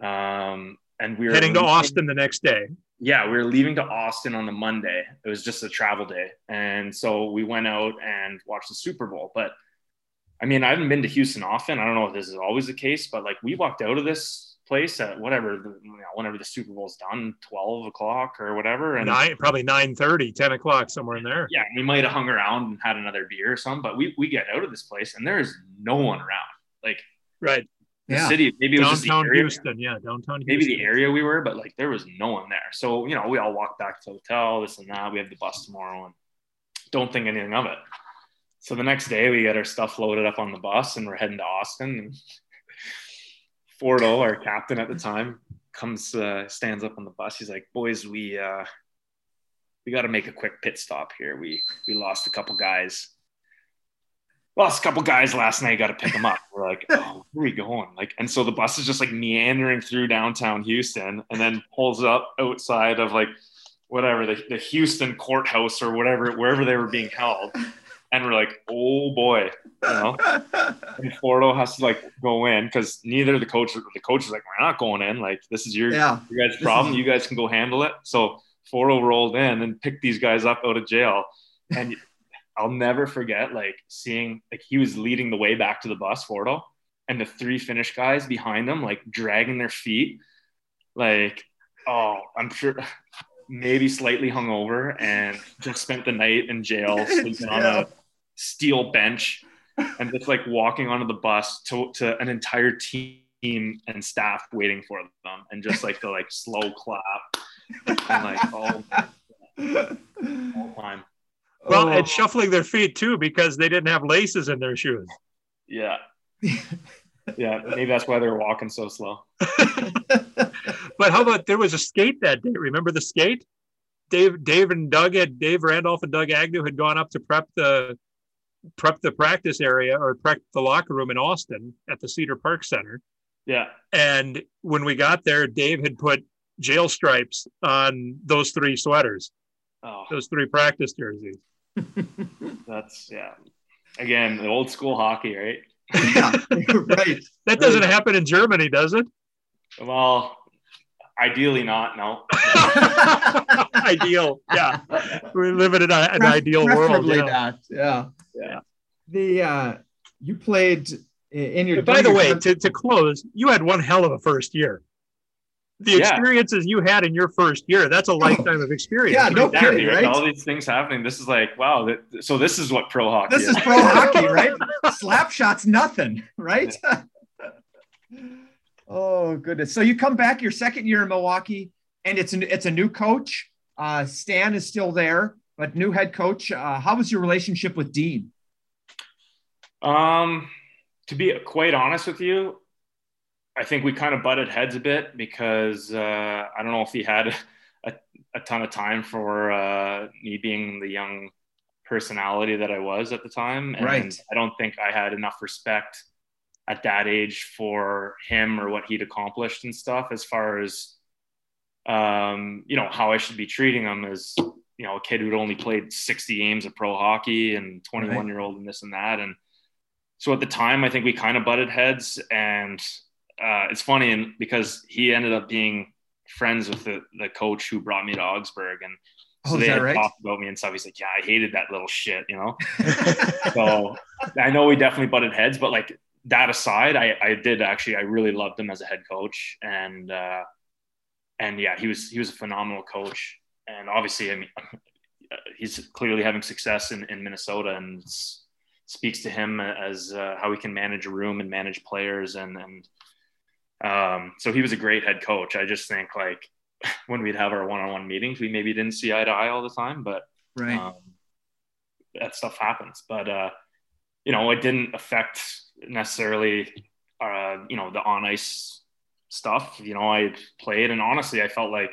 C: Um, and we were
A: heading to Austin the next day
C: yeah, we were leaving to Austin on the Monday. It was just a travel day. And so we went out and watched the Super Bowl. But I mean, I haven't been to Houston often. I don't know if this is always the case, but like we walked out of this place at whatever, the, you know, whenever the Super Bowl's done, 12 o'clock or whatever. And
A: nine, probably 9 30, 10 o'clock, somewhere in there.
C: Yeah. We might have hung around and had another beer or something, but we, we get out of this place and there is no one around. Like,
A: right
C: the yeah. city. Maybe it was
A: downtown Houston. Yeah, downtown. Houston.
C: Maybe the area we were, but like there was no one there. So you know, we all walked back to the hotel. This and that. We have the bus tomorrow, and don't think anything of it. So the next day, we get our stuff loaded up on the bus, and we're heading to Austin. And Fordo, our captain at the time, comes uh, stands up on the bus. He's like, "Boys, we uh, we got to make a quick pit stop here. We we lost a couple guys. Lost a couple guys last night. Got to pick them up." We're like, "Oh, where are we going?" Like, and so the bus is just like meandering through downtown Houston, and then pulls up outside of like whatever the, the Houston courthouse or whatever wherever they were being held and we're like, oh boy, you know. [LAUGHS] and Fordo has to like go in because neither the coach the coach is like, we're not going in. Like this is your, yeah. your guys' problem. You guys can go handle it. So Fordo rolled in and picked these guys up out of jail, and I'll never forget like seeing like he was leading the way back to the bus, Fordo, and the three Finnish guys behind him like dragging their feet, like oh, I'm sure maybe slightly hungover and just spent the night in jail [LAUGHS] sleeping yeah. on a steel bench and just like walking onto the bus to, to an entire team and staff waiting for them and just like the like slow clap and like oh all
A: time. Well, oh. and shuffling their feet too because they didn't have laces in their shoes.
C: Yeah. [LAUGHS] Yeah, maybe that's why they're walking so slow. [LAUGHS]
A: but how about there was a skate that day? Remember the skate? Dave, Dave and Doug had Dave Randolph and Doug Agnew had gone up to prep the prep the practice area or prep the locker room in Austin at the Cedar Park Center.
C: Yeah.
A: And when we got there, Dave had put jail stripes on those three sweaters. Oh. Those three practice jerseys. [LAUGHS]
C: That's yeah. Again, the old school hockey, right?
A: yeah, [LAUGHS] right. That doesn't happen in Germany, does it?
C: Well, ideally not. No. [LAUGHS]
A: Ideal. Yeah. We live in an, an ideal world.
B: Yeah. Not. Yeah. Yeah. The uh, you played in your.
A: By the way, to, to close, you had one hell of a first year. The yeah. experiences you had in your first year, that's a lifetime of experience.
B: Yeah, no kidding, right?
C: All these things happening. This is like, wow. That, so this is what pro hockey
B: This is, is pro [LAUGHS] hockey, right? Slap shots, nothing, right? Yeah. [LAUGHS] oh, goodness. So you come back your second year in Milwaukee, and it's, an, it's a new coach. Uh, Stan is still there, but new head coach. Uh, how was your relationship with Dean?
C: Um, to be quite honest with you, I think we kind of butted heads a bit because uh, I don't know if he had [LAUGHS] a, a ton of time for uh, me being the young personality that I was at the time. And
B: right.
C: I don't think I had enough respect at that age for him or what he'd accomplished and stuff as far as um, you know how I should be treating him as you know a kid who'd only played 60 games of pro hockey and 21 right. year old and this and that and so at the time I think we kind of butted heads and uh, it's funny and because he ended up being friends with the, the coach who brought me to Augsburg and so oh, they had right? talked about me and stuff. He's like, yeah, I hated that little shit, you know? [LAUGHS] so I know we definitely butted heads, but like that aside, I, I did actually, I really loved him as a head coach and, uh, and yeah, he was, he was a phenomenal coach. And obviously, I mean, [LAUGHS] he's clearly having success in, in Minnesota and speaks to him as uh, how he can manage a room and manage players and, and, um, so he was a great head coach. I just think like [LAUGHS] when we'd have our one-on-one meetings, we maybe didn't see eye to eye all the time, but
B: right. Um,
C: that stuff happens. But uh, you know, it didn't affect necessarily, uh, you know, the on ice stuff. You know, I played, and honestly, I felt like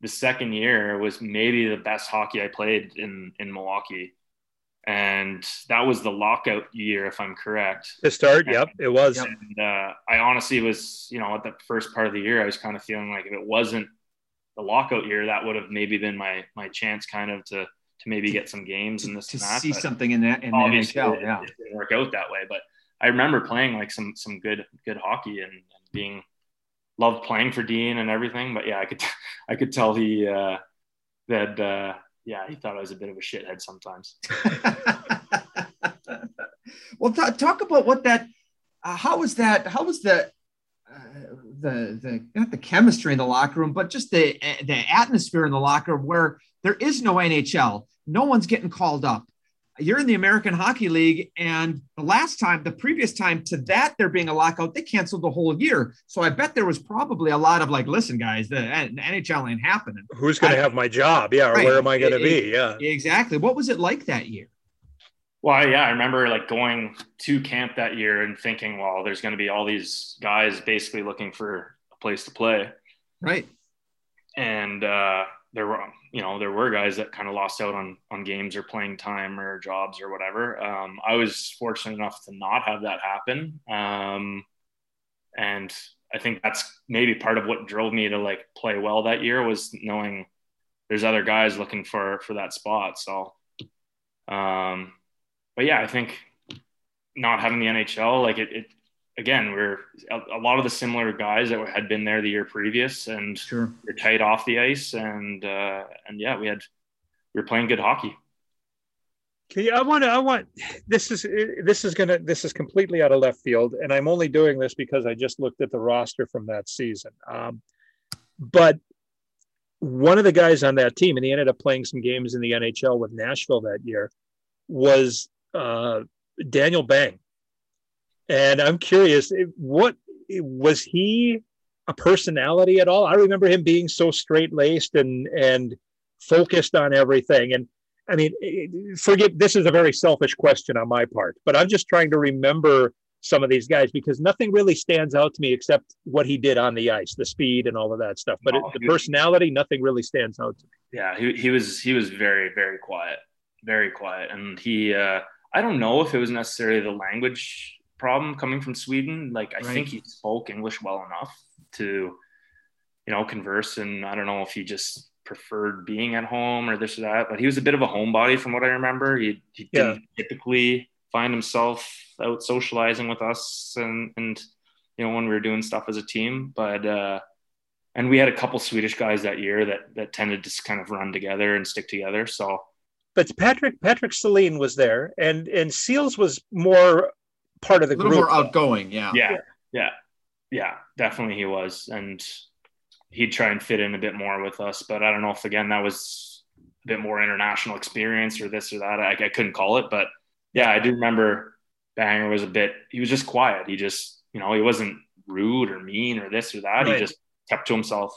C: the second year was maybe the best hockey I played in in Milwaukee and that was the lockout year, if I'm correct.
A: To start, and, yep, it was.
C: And, uh, I honestly was, you know, at the first part of the year, I was kind of feeling like if it wasn't the lockout year, that would have maybe been my my chance, kind of to to maybe get some games and this
B: to
C: and that.
B: see but something in that in the NHL.
C: It, yeah, it didn't work out that way, but I remember playing like some some good good hockey and, and being loved playing for Dean and everything. But yeah, I could [LAUGHS] I could tell he uh, that. Uh, yeah, he thought I was a bit of a shithead sometimes. [LAUGHS]
B: well, talk about what that. Uh, how was that? How was the uh, the the not the chemistry in the locker room, but just the the atmosphere in the locker room where there is no NHL, no one's getting called up you're in the American Hockey League, and the last time, the previous time to that, there being a lockout, they canceled the whole year. So I bet there was probably a lot of like, listen, guys, the, NHL ain't happening.
A: Who's going to have my job? Yeah, or right. where am I going to be? Yeah,
B: exactly. What was it like that year?
C: Well, yeah, I remember like going to camp that year and thinking, well, there's going to be all these guys basically looking for a place to play.
B: Right.
C: And uh, there were, you know, there were guys that kind of lost out on on games or playing time or jobs or whatever. Um, I was fortunate enough to not have that happen. Um, and I think that's maybe part of what drove me to like play well that year was knowing there's other guys looking for for that spot. So, um, but yeah, I think not having the NHL, like it, it again, we're a, lot of the similar guys that had been there the year previous, and
B: sure.
C: we're tight off the ice, and uh, and yeah, we had we were playing good hockey.
A: Okay, I want to. I want. This is this is gonna. This is completely out of left field, and I'm only doing this because I just looked at the roster from that season. Um, but one of the guys on that team, and he ended up playing some games in the NHL with Nashville that year, was uh, Daniel Bang. And I'm curious, eh, what eh, was he a personality at all? I remember him being so straight laced and and focused on everything. And I mean, eh, forget this is a very selfish question on my part, but I'm just trying to remember some of these guys because nothing really stands out to me except what he did on the ice, the speed and all of that stuff. But oh, it, the personality, nothing really stands out to me.
C: Yeah, he, he was he was very very quiet, very quiet, and he. Uh, I don't know if it was necessarily the language problem coming from Sweden. Like I right. think he spoke English well enough to, you know, converse. And I don't know if he just preferred being at home or this or that. But he was a bit of a homebody from what I remember. He, he yeah. didn't typically find himself out socializing with us and and you know when we were doing stuff as a team. But uh, and we had a couple Swedish guys that year that that tended to kind of run together and stick together. So
A: but Patrick Patric Cehlin was there, and and Seals was more part of the
B: a little
A: group.
B: more outgoing. Yeah.
C: yeah, yeah, yeah, definitely he was, and he'd try and fit in a bit more with us. But I don't know if again that was a bit more international experience or this or that. I, I couldn't call it, but yeah, I do remember Banger was a bit. He was just quiet. He just you know he wasn't rude or mean or this or that. Right. He just kept to himself.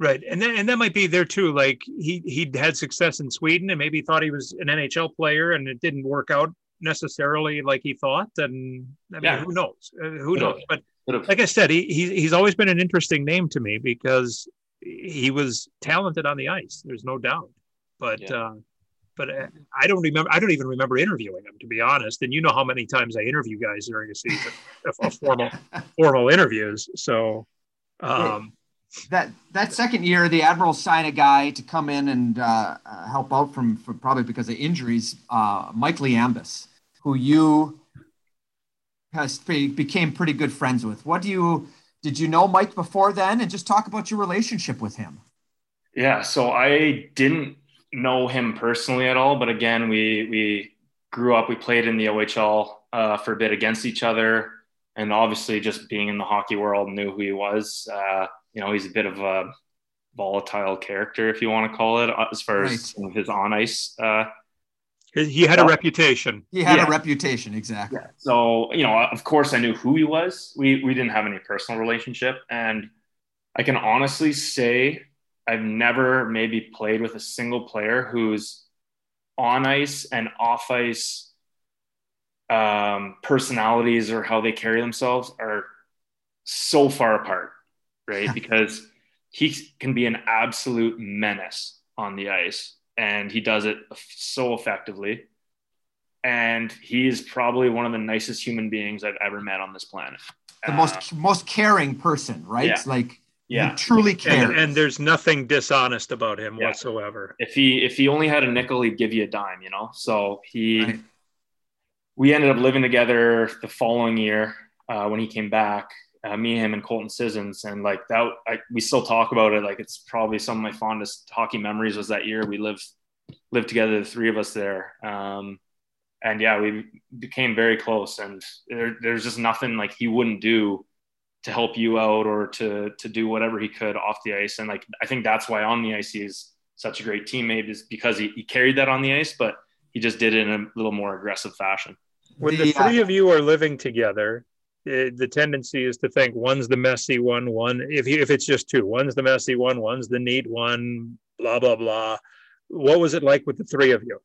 A: Right, and then, and that might be there too. Like he he had success in Sweden, and maybe thought he was an NHL player, and it didn't work out necessarily like he thought. And I mean, yeah. who knows? Uh, who knows? But like I said, he, he he's always been an interesting name to me because he was talented on the ice. There's no doubt. But yeah. uh, but uh, I don't remember. I don't even remember interviewing him, to be honest. And you know how many times I interview guys during a season, [LAUGHS] a formal [LAUGHS] formal interviews. So. Um,
B: that that second year, the Admirals sign a guy to come in and uh, help out from, from, probably because of injuries, uh, Mike Liambas, who you has became pretty good friends with. What do you did you know Mike before then, and just talk about your relationship with him?
C: Yeah, so I didn't know him personally at all, but again, we we grew up, we played in the OHL uh, for a bit against each other, and obviously just being in the hockey world, knew who he was uh, you know, he's a bit of a volatile character, if you want to call it, as far right. as his on ice. Uh,
A: he had a reputation.
B: He had yeah. a reputation, exactly. Yeah.
C: So, you know, of course, I knew who he was. We we didn't have any personal relationship, and I can honestly say I've never maybe played with a single player who's on ice and off ice um, personalities or how they carry themselves are so far apart right? [LAUGHS] because he can be an absolute menace on the ice and he does it so effectively. And he is probably one of the nicest human beings I've ever met on this planet.
B: The uh, most most caring person, right? Yeah. Like yeah, truly cares.
A: And, and, there's nothing dishonest about him yeah. whatsoever.
C: If he if he only had a nickel, he'd give you a dime, you know. So he, right. we ended up living together the following year uh, when he came back, uh, me, him, and Colton Sissons, and like that, I, we still talk about it. Like it's probably some of my fondest hockey memories was that year we lived lived together, the three of us there. Um, and yeah, we became very close. And there, there's just nothing like he wouldn't do to help you out or to to do whatever he could off the ice. And like I think that's why on the ice he is such a great teammate is because he, he carried that on the ice, but he just did it in a little more aggressive fashion.
A: When the three of you are living together, it, the tendency is to think one's the messy one, one if you, if it's just two, one's the messy one, one's the neat one, blah blah blah. What was it like with the three of you?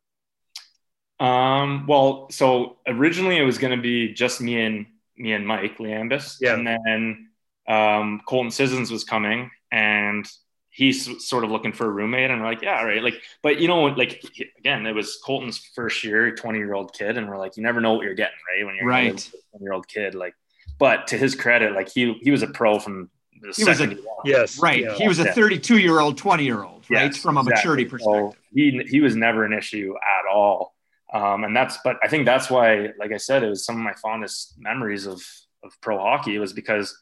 C: Um, well, so originally it was going to be just me and me and Mike Liambas,
A: Yeah.
C: and then um, Colton Sissons was coming, and he's sort of looking for a roommate, and we're like, yeah, all right, like, but you know, like again, it was Colton's first year, twenty year old kid, and we're like, you never know what you're getting, right? When you're
B: Right.
C: twenty year old kid, like, but to his credit, like he he was a pro from the
B: He was a-
C: he.
A: Yes.
B: Right.
A: Yeah.
B: He was a 32 year old, 20 year old, right?
C: Yes,
B: From a maturity
C: exactly.
B: perspective.
C: So he he was never an issue at all. Um, and that's but I think that's why, like I said, it was some of my fondest memories of of pro hockey. It was because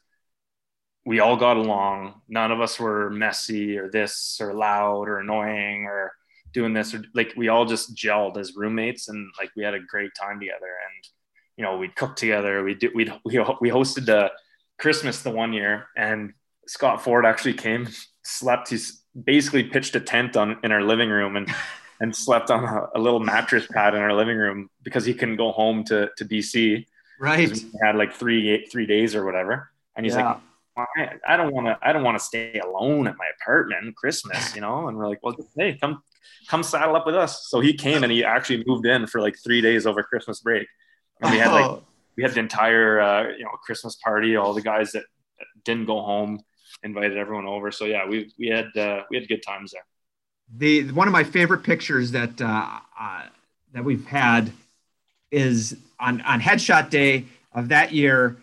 C: we all got along. None of us were messy or this or loud or annoying or doing this or like we all just gelled as roommates and like we had a great time together. And you know, we'd cook together. We did we [LAUGHS] we we hosted the Christmas the one year and Scott Ford actually came, slept. He's basically pitched a tent on in our living room and [LAUGHS] and slept on a, a little mattress pad in our living room because he couldn't go home to to BC.
B: Right.
C: We had like three three days or whatever, and he's
B: Yeah.
C: like, I, I don't want to I don't want to stay alone at my apartment Christmas, you know. And we're like, well, hey, come come saddle up with us. So he came and he actually moved in for like three days over Christmas break, and we had like
B: Oh,
C: we had the entire uh, you know Christmas party. All the guys that, didn't go home invited everyone over. So yeah, we we had uh, we had good times there.
B: the one of my favorite pictures that uh, uh, that we've had is on on headshot day of that year.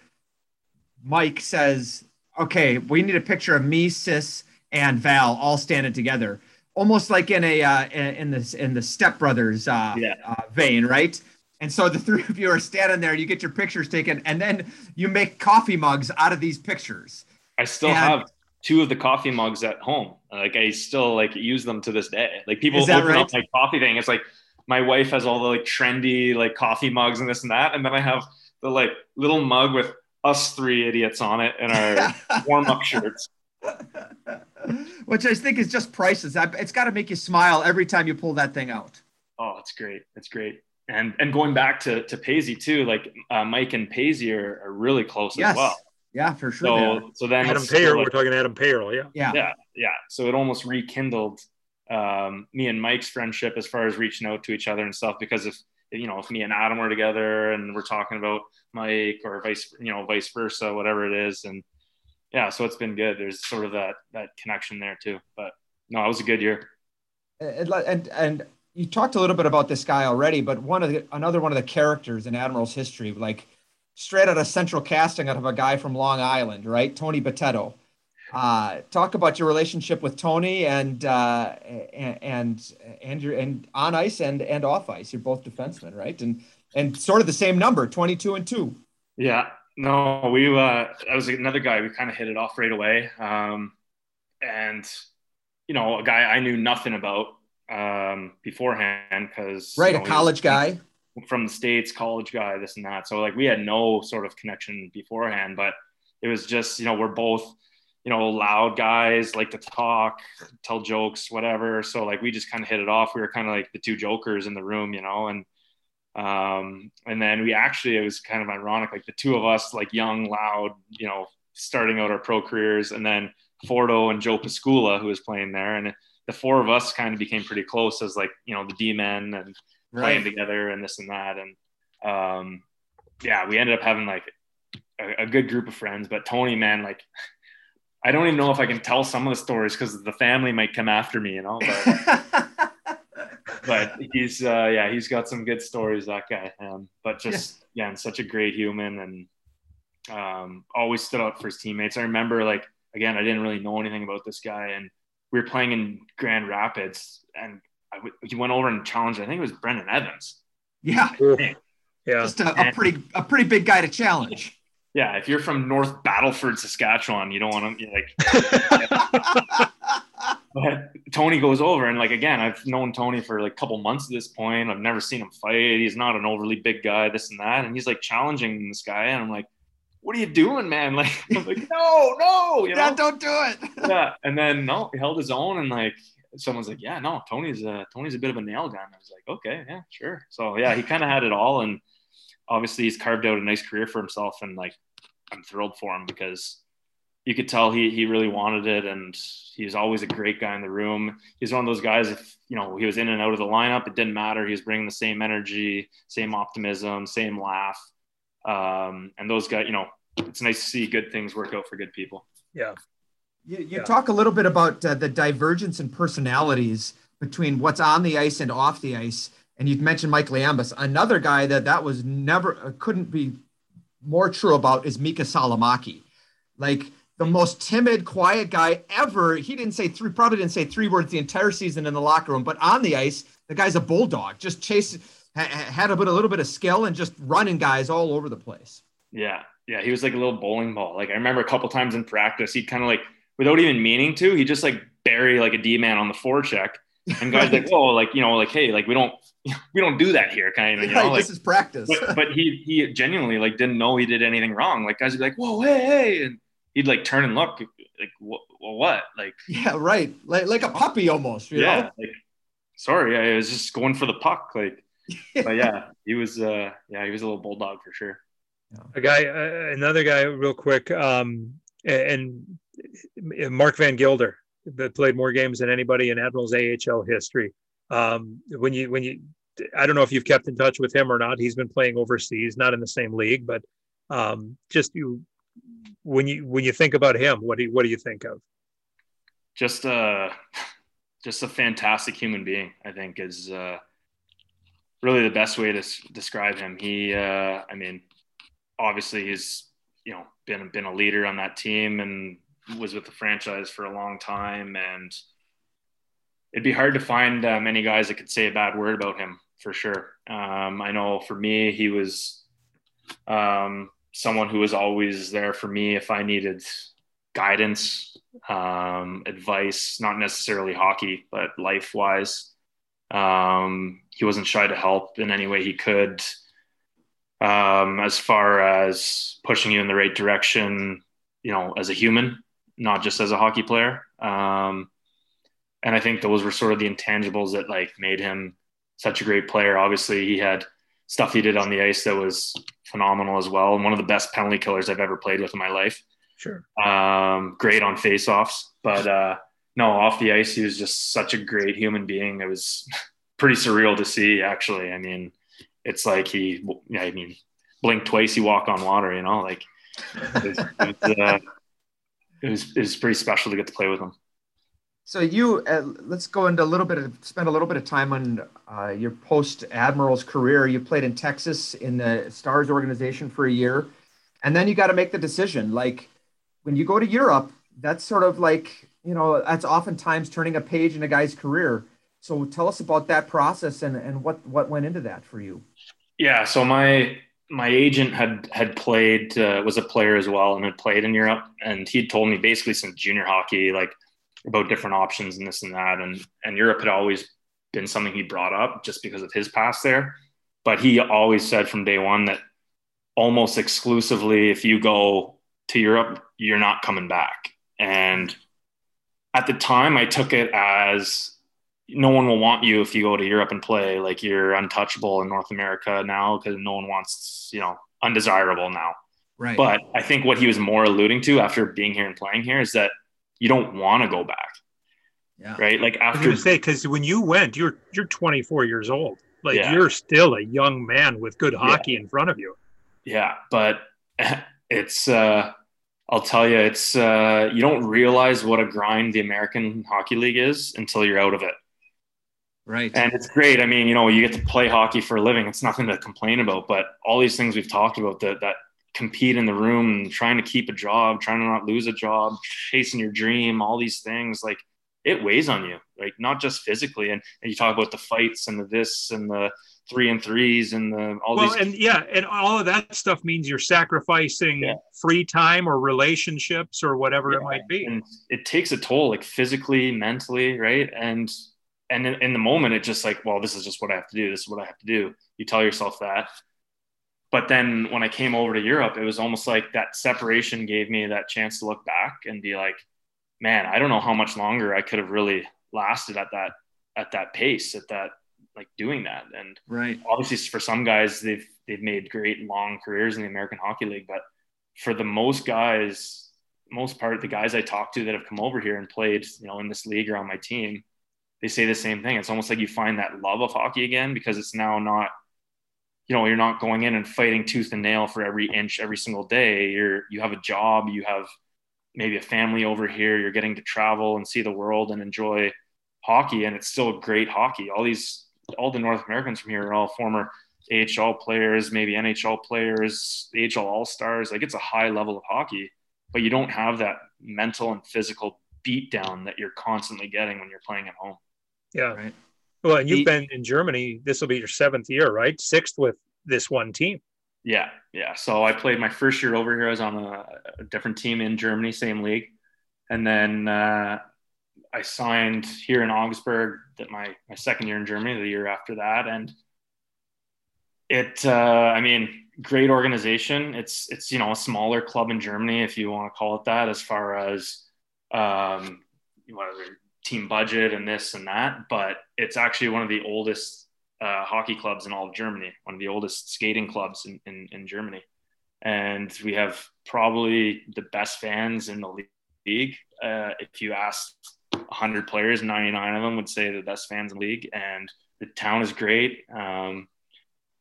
B: Mike says, "Okay, we need a picture of me, Sis, and Val all standing together, almost like in a uh, in this in the Step Brothers uh,
C: Yeah.
B: uh, vein, right?" And so the [LAUGHS] three of you are standing there. You get your pictures taken, and then you make coffee mugs out of these pictures.
C: I still
B: And-
C: have two of the coffee mugs at home. Like I still like use them to this day. Like people open up my coffee thing. It's like my wife has all the like trendy like coffee mugs and this and that, and then I have the like little mug with us three idiots on it and our [LAUGHS] warm up shirts. [LAUGHS]
B: Which I think is just priceless. It's got to make you smile every time you pull that thing out.
C: Oh, it's great. It's great. And and going back to to Paisley too, like uh, Mike and Paisley are, are really close
B: Yes,
C: as well.
B: yeah, for sure.
C: So so then
A: Adam
C: it's still,
A: Payerl.
C: like,
A: We're talking Adam Payerl. Yeah.
B: yeah.
C: yeah yeah so it almost rekindled um, me and mike's friendship as far as reaching out to each other and stuff because if you know if me and adam were together and we're talking about mike or vice you know vice versa whatever it is and yeah so it's been good there's sort of that that connection there too but no it was a good year
B: And, and and you talked a little bit about this guy already, but one of the, another one of the characters in Admiral's history, like straight out of central casting out of a guy from Long Island, right? Tony Bitetto. Uh, talk about your relationship with Tony and uh, and and your and on ice and and off ice. You're both defensemen, right? And and sort of the same number, 22 and two.
C: Yeah, no, we uh that was another guy we kind of hit it off right away. Um and you know, a guy I knew nothing about um beforehand because
B: Right, a college guy.
C: from the states, college guy, this and that. So like we had no sort of connection beforehand, but it was just, you know, we're both, you know, loud guys, like to talk, tell jokes, whatever. So like we just kind of hit it off. We were kind of like the two jokers in the room, you know, and um, and then we actually, it was kind of ironic, like the two of us, like young, loud, you know, starting out our pro careers, and then Fordo and Joe Piskula, who was playing there, and the four of us kind of became pretty close as like you know the D men and playing together and this and that, and um, yeah, we ended up having like a, a good group of friends. But Tony, man, like I don't even know if I can tell some of the stories because the family might come after me, you know. But [LAUGHS] but he's uh, yeah, he's got some good stories. That guy, um, but just yeah, and such a great human, and um, always stood up for his teammates. I remember like again, I didn't really know anything about this guy, and we were playing in Grand Rapids, and I w- he went over and challenged. I think it was Brennan Evans.
B: yeah,
A: Yeah.
B: just a, a pretty a pretty big guy to challenge.
C: Yeah, if you're from North Battleford, Saskatchewan, you don't want to like. [LAUGHS] [LAUGHS] But Tony goes over and like again, I've known Tony for like a couple months at this point. I've never seen him fight. He's not an overly big guy, this and that. And he's like challenging this guy, and I'm like, "What are you doing, man?" [LAUGHS] Like, I'm like, "No, no, [LAUGHS] you know."
B: yeah, don't do it. [LAUGHS]
C: yeah. And then no, he held his own, and like someone's like, "Yeah, no, Tony's a Tony's a bit of a nail gun." I was like, "Okay, yeah, sure." So yeah, he kind of had it all, and obviously he's carved out a nice career for himself, and like I'm thrilled for him because you could tell he he really wanted it, and he's always a great guy in the room. He's one of those guys. If you know he was in and out of the lineup, it didn't matter. He was bringing the same energy, same optimism, same laugh. Um, and those guys, you know, it's nice to see good things work out for good people.
A: Yeah.
B: You, you yeah. talk a little bit about uh, the divergence in personalities between what's on the ice and off the ice. And you've mentioned Mike Liambas, another guy that that was never uh, couldn't be more true about is Miikka Salomäki. Like the most timid, quiet guy ever. He didn't say three, probably didn't say three words the entire season in the locker room, but on the ice, the guy's a bulldog. Just chase ha, had a bit, a little bit of skill and just running guys all over the place.
C: Yeah, yeah, he was like a little bowling ball. Like I remember a couple times in practice, he'd kind of like without even meaning to, he just like bury like a D man on the forecheck and guys like, [LAUGHS] oh, like you know, like hey, like we don't we don't do that here, kind of. You know,
B: like, this is practice.
C: but, but, he he genuinely like didn't know he did anything wrong. Like guys would be like, whoa, hey, hey, and he'd like turn and look, like what, what, like
B: yeah, right, like like a puppy almost. yeah, know?
C: like sorry, I was just going for the puck, like. But yeah, he was uh yeah he was a little bulldog for sure.
A: A guy, uh, another guy, real quick, um, and Mark Van Guilder that played more games than anybody in Admirals AHL history. Um, when you when you, I don't know if you've kept in touch with him or not. He's been playing overseas, not in the same league, but um, just you when you when you think about him, what do you, what do you think of?
C: Just a [LAUGHS] just a fantastic human being. I think is uh, really the best way to s- describe him. He, uh, I mean, obviously he's you know been been a leader on that team and was with the franchise for a long time, and it'd be hard to find uh, many guys that could say a bad word about him for sure. Um, I know for me, he was um, someone who was always there for me if I needed guidance, um, advice, not necessarily hockey, but life wise. Um, he wasn't shy to help in any way he could. Um, as far as pushing you in the right direction, you know, as a human, not just as a hockey player. Um, and I think those were sort of the intangibles that like made him such a great player. Obviously, he had stuff he did on the ice that was phenomenal as well, and one of the best penalty killers I've ever played with in my life.
A: Sure.
C: Um, great on faceoffs, but uh, no, off the ice, he was just such a great human being. It was pretty surreal to see, actually. I mean, it's like he, I mean, blink twice, you walk on water. You know, like. It was, it was, uh, it was it was pretty special to get to play with him.
B: So you uh, let's go into a little bit of spend a little bit of time on uh, your post admiral's career. You played in Texas in the Stars organization for a year, and then you got to make the decision. Like when you go to Europe, that's sort of like you know that's oftentimes turning a page in a guy's career. So tell us about that process and and what what went into that for you.
C: Yeah. So my my agent had had played uh, was a player as well and had played in Europe and he'd told me basically since junior hockey like about different options and this and that and and Europe had always been something he brought up just because of his past there but he always said from day one that almost exclusively if you go to Europe you're not coming back and at the time I took it as no one will want you if you go to Europe and play. Like you're untouchable in North America now because no one wants, you know, undesirable now.
B: Right.
C: But I think what he was more alluding to after being here and playing here is that you don't want to go back.
B: Yeah.
C: Right. Like after
A: I say, because when you went, you're you're 24 years old. Like yeah. you're still a young man with good hockey yeah. in front of you.
C: Yeah, but [LAUGHS] it's uh I'll tell you, it's uh, you don't realize what a grind the American Hockey League is until you're out of it.
B: Right.
C: And it's great. I mean, you know, you get to play hockey for a living. It's nothing to complain about. But all these things we've talked about that that compete in the room, trying to keep a job, trying to not lose a job, chasing your dream, all these things, like it weighs on you, like not just physically. And, and you talk about the fights and the this and the three and threes and the all
A: well,
C: these.
A: and yeah, and all of that stuff means you're sacrificing yeah. free time or relationships or whatever yeah. it might be.
C: And it takes a toll, like physically, mentally, right? And and in, in, the moment it's just like well this is just what i have to do. This is what i have to do. You tell yourself that. But then when i came over to europe it was almost like that separation gave me that chance to look back and be like man i don't know how much longer i could have really lasted at that at that pace at that like doing that. And
B: right.
C: obviously for some guys they've they've made great long careers in the american hockey league. But for the most guys most part, the guys I talk to that have come over here and played, you know, in this league or on my team, they say the same thing. It's almost like you find that love of hockey again because it's now not, you know, you're not going in and fighting tooth and nail for every inch every single day. You're you have a job, you have maybe a family over here, you're getting to travel and see the world and enjoy hockey, and it's still great hockey. All these, all the North Americans from here are all former AHL players, maybe NHL players, AHL All Stars. Like it's a high level of hockey, but you don't have that mental and physical beatdown that you're constantly getting when you're playing at home.
A: Yeah. Right. Well, and you've the, been in Germany. This will be your seventh year, right? Sixth with this one team.
C: Yeah, yeah. So I played my first year over here. I was on a, a different team in Germany, same league, and then uh, I signed here in Augsburg. That my my second year in Germany, the year after that, and it. Uh, I mean, great organization. It's it's you know a smaller club in Germany, if you want to call it that, as far as um, whatever team budget and this and that. But it's actually one of the oldest uh, hockey clubs in all of Germany, one of the oldest skating clubs in, in, in Germany. And we have probably the best fans in the league. Uh, if you ask 100 players, 99 of them would say the best fans in the league. And the town is great. Um,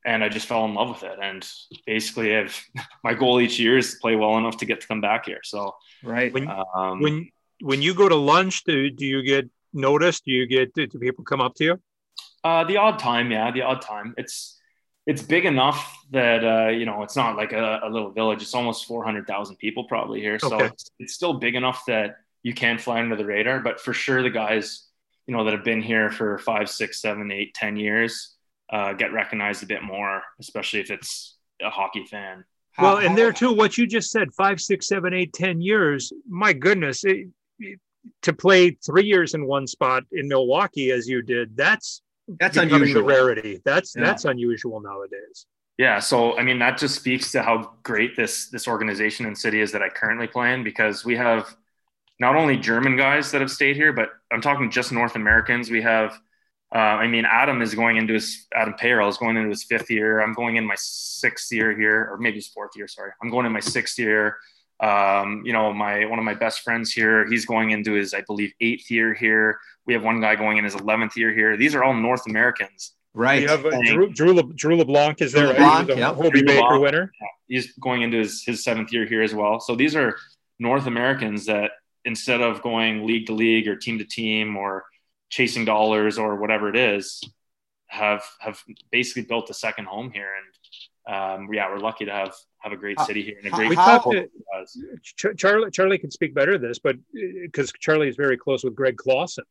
C: and I just fell in love with it. And basically, I've [LAUGHS] my goal each year is to play well enough to get to come back here. So,
A: right when um, when when you go to lunch, do do you get noticed? Do you get do people come up to you?
C: Uh, the odd time, yeah, the odd time. It's it's big enough that uh, you know it's not like a, a little village. It's almost four hundred thousand people probably here, so okay. it's, it's still big enough that you can fly under the radar. But for sure, the guys you know that have been here for five, six, seven, eight, ten years uh, get recognized a bit more, especially if it's a hockey fan.
A: Well, and there too, what you just said, five, six, seven, eight, ten years. My goodness, it, it, to play three years in one spot in Milwaukee as you did, that's
B: that's unusual.
A: rarity. That's yeah. that's unusual nowadays.
C: Yeah, so I mean that just speaks to how great this this organization and city is that I currently play in because we have not only German guys that have stayed here, but I'm talking just North Americans. We have, uh, I mean, Adam is going into his Adam Payerl is going into his fifth year. I'm going in my sixth year here, or maybe his fourth year. Sorry, I'm going in my sixth year. Um, you know, my one of my best friends here, he's going into his, I believe, eighth year here. We have one guy going in his 11th year here. These are all North Americans.
A: Right. You have uh, Drew, Drew, Le, Drew LeBlanc is there, LeBlanc, right?
C: yep. Hobey Baker LeBlanc, winner. Yeah. He's going into his, his seventh year here as well. So these are North Americans that instead of going league to league or team to team or chasing dollars or whatever it is, have have basically built a second home here. And um, yeah, we're lucky to have have a great city here and a great. We talked
A: to, Charlie. Charlie can speak better this, but because uh, Charlie is very close with Greg Classen,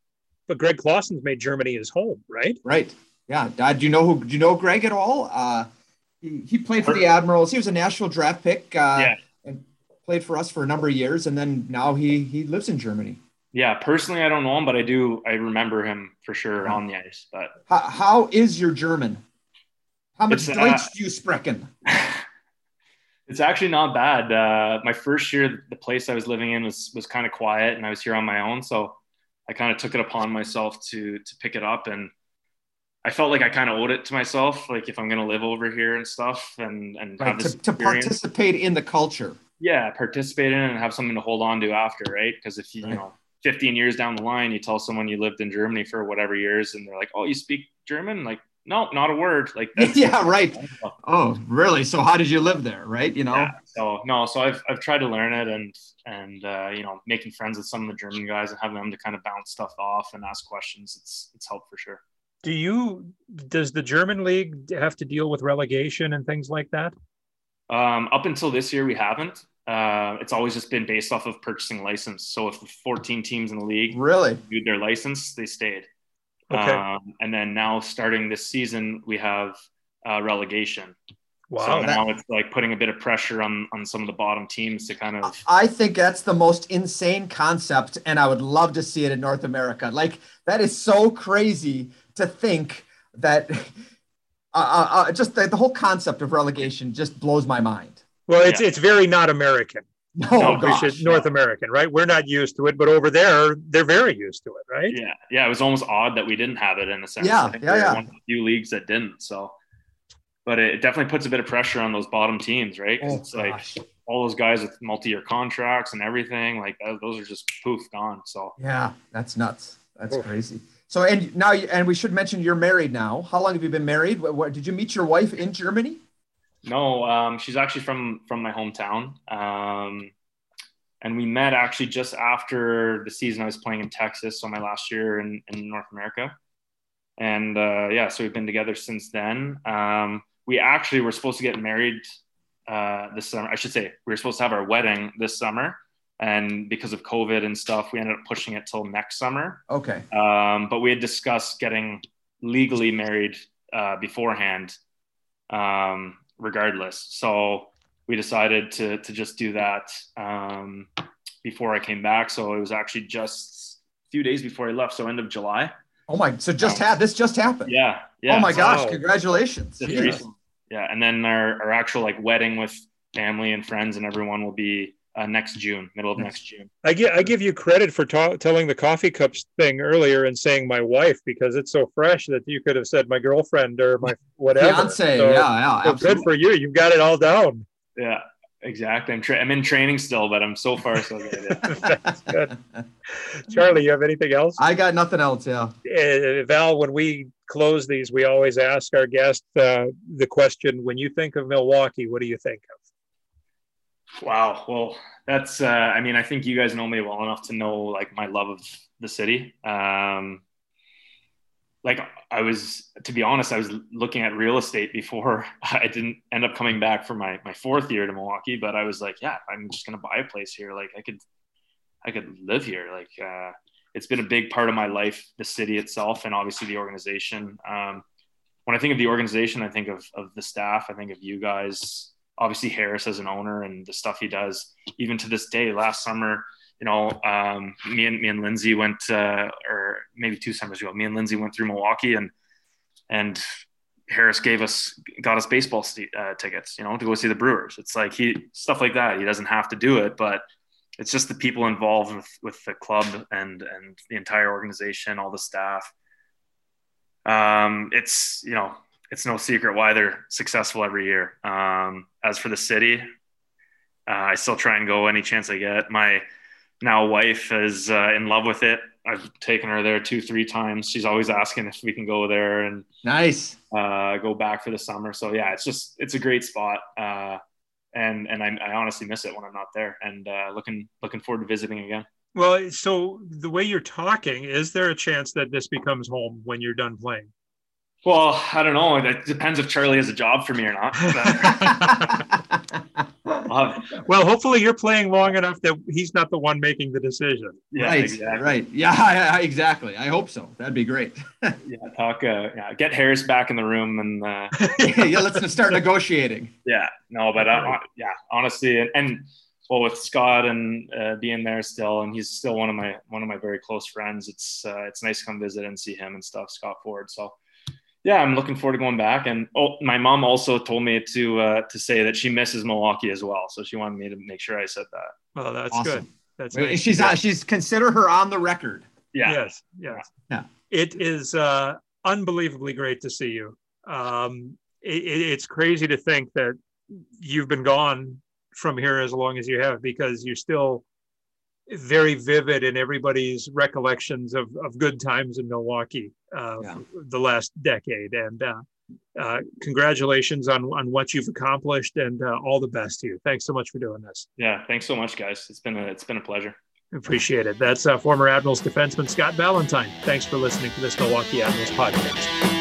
A: but Greg Classen's made Germany his home, right?
B: Right. Yeah. Uh, do you know who? Do you know Greg at all? Uh, he, he played for the Admirals. He was a national draft pick. Uh, yeah. And played for us for a number of years, and then now he he lives in Germany.
C: Yeah, personally, I don't know him, but I do. I remember him for sure on the ice. But
B: how, how is your German? How much uh, Deutsch do you sprechen? [LAUGHS]
C: It's actually not bad. Uh, my first year, the place I was living in was was kind of quiet, and I was here on my own, so I kind of took it upon myself to to pick it up, and I felt like I kind of owed it to myself, like if I'm going to live over here and stuff, and and
B: have this to, to participate in the culture.
C: Yeah, participate in and have something to hold on to after, right? Because if you right. you know 15 years down the line, you tell someone you lived in Germany for whatever years, and they're like, "Oh, you speak German?" Like, no, not a word. Like [LAUGHS]
B: yeah, right. [LAUGHS] Oh, really? So how did you live there? Right? You know. Yeah,
C: so no, so I've I've tried to learn it and and uh, you know making friends with some of the German guys and having them to kind of bounce stuff off and ask questions. It's it's helped for sure.
A: Do you does the German league have to deal with relegation and things like that?
C: Um, up until this year, we haven't. Uh, it's always just been based off of purchasing license. So if the 14 teams in the league
B: really
C: viewed their license, they stayed. Okay. Um, and then now starting this season, we have uh, relegation. Wow. So now it's like putting a bit of pressure on on some of the bottom teams to kind of.
B: I think that's the most insane concept, and I would love to see it in North America. Like that is so crazy to think that. [LAUGHS] Uh, uh, uh just the, the, whole concept of relegation just blows my mind.
A: Well, it's yeah. it's very not American. No, gosh, North American, right? We're not used to it, but over there, they're very used to it, right?
C: Yeah, yeah. It was almost odd that we didn't have it in a sense.
B: Yeah, yeah, yeah. One of the
C: few leagues that didn't. So, but it definitely puts a bit of pressure on those bottom teams, right? Oh, it's gosh. like all those guys with multi-year contracts and everything, like uh, those are just poof gone. So
B: yeah, that's nuts. That's Oof. crazy. So and now and we should mention you're married now. How long have you been married? What, what did you meet your wife in Germany?
C: No, um, she's actually from from my hometown. Um, and we met actually just after the season I was playing in Texas, so my last year in, in North America. And uh, yeah, so we've been together since then. Um, we actually were supposed to get married uh, this summer. I should say we were supposed to have our wedding this summer, and because of COVID and stuff, we ended up pushing it till next summer.
B: Okay.
C: Um, but we had discussed getting legally married uh, beforehand, um, regardless. So we decided to to just do that um, before I came back. So it was actually just a few days before I left, so end of July.
B: Oh my! So just um, had this just happened.
C: Yeah. Yeah.
B: Oh my gosh! Congratulations.
C: Yeah. yeah. And then our, our actual like wedding with family and friends and everyone will be uh, next June, middle of next June.
A: I give I give you credit for ta- telling the coffee cups thing earlier and saying my wife because it's so fresh that you could have said my girlfriend or my [LAUGHS] whatever.
B: Fiance, so, yeah, yeah.
A: So good for you. You've got it all down.
C: Yeah, exactly. I'm tra- I'm in training still, but I'm so far so good. [LAUGHS] That's
A: good. Charlie, you have anything else?
B: I got nothing else. Yeah.
A: Uh, Val, when we close these, we always ask our guest uh, the question: When you think of Milwaukee, what do you think of?
C: Wow. Well, that's. Uh, I mean, I think you guys know me well enough to know like my love of the city. Um, like I was, to be honest, I was looking at real estate before [LAUGHS] I didn't end up coming back for my, my fourth year to Milwaukee, but I was like, yeah, I'm just going to buy a place here. Like I could, I could live here. Like, uh, it's been a big part of my life, the city itself, and obviously the organization. Um, when I think of the organization, I think of, of the staff. I think of you guys, obviously Harris as an owner and the stuff he does, even to this day, last summer, you know, um, me and me and Lindsay went, uh, or maybe two summers ago, me and Lindsay went through Milwaukee, and and Harris gave us got us baseball uh, tickets, you know, to go see the Brewers. It's like he stuff like that. He doesn't have to do it, but it's just the people involved with with the club and and the entire organization, all the staff. Um, it's you know, it's no secret why they're successful every year. Um, as for the city, uh, I still try and go any chance I get. My now wife is uh, in love with it. I've taken her there two, three times. She's always asking if we can go there and
B: nice
C: uh, go back for the summer. So yeah, it's just it's a great spot, uh, and and I, I, honestly miss it when I'm not there. And uh, looking looking forward to visiting again.
A: Well, so the way you're talking, is there a chance that this becomes home when you're done playing?
C: Well, I don't know. It depends if Charlie has a job for me or not. [LAUGHS]
A: well, hopefully you're playing long enough that he's not the one making the decision.
B: Yeah, right, exactly. right. Yeah, [LAUGHS] exactly. I hope so. That'd be great. [LAUGHS]
C: yeah, talk. Uh, yeah, get Harris back in the room and uh,
B: yeah, let's start negotiating.
C: Yeah, no, but uh, yeah, honestly, and, and well, with Scott and uh, being there still, and he's still one of my one of my very close friends. It's uh, it's nice to come visit and see him and stuff, Scott Ford. So yeah, I'm looking forward to going back. And oh, my mom also told me to uh, to say that she misses Milwaukee as well. So she wanted me to make sure I said that.
A: Well, that's awesome. good. That's
B: nice. she's yeah. she's consider her on the record.
C: Yeah.
A: Yes. Yes. Yeah. It is uh, unbelievably great to see you. Um, it, it's crazy to think that you've been gone from here as long as you have because you're still very vivid in everybody's recollections of, of good times in Milwaukee uh, yeah. the last decade. And uh, uh, congratulations on, on what you've accomplished and uh, all the best to you. Thanks so much for doing this.
C: Yeah, thanks so much, guys. It's been a, it's been a pleasure.
A: Appreciate it. That's uh, former Admirals defenseman Scott Valentine. Thanks for listening to this Milwaukee Admirals podcast.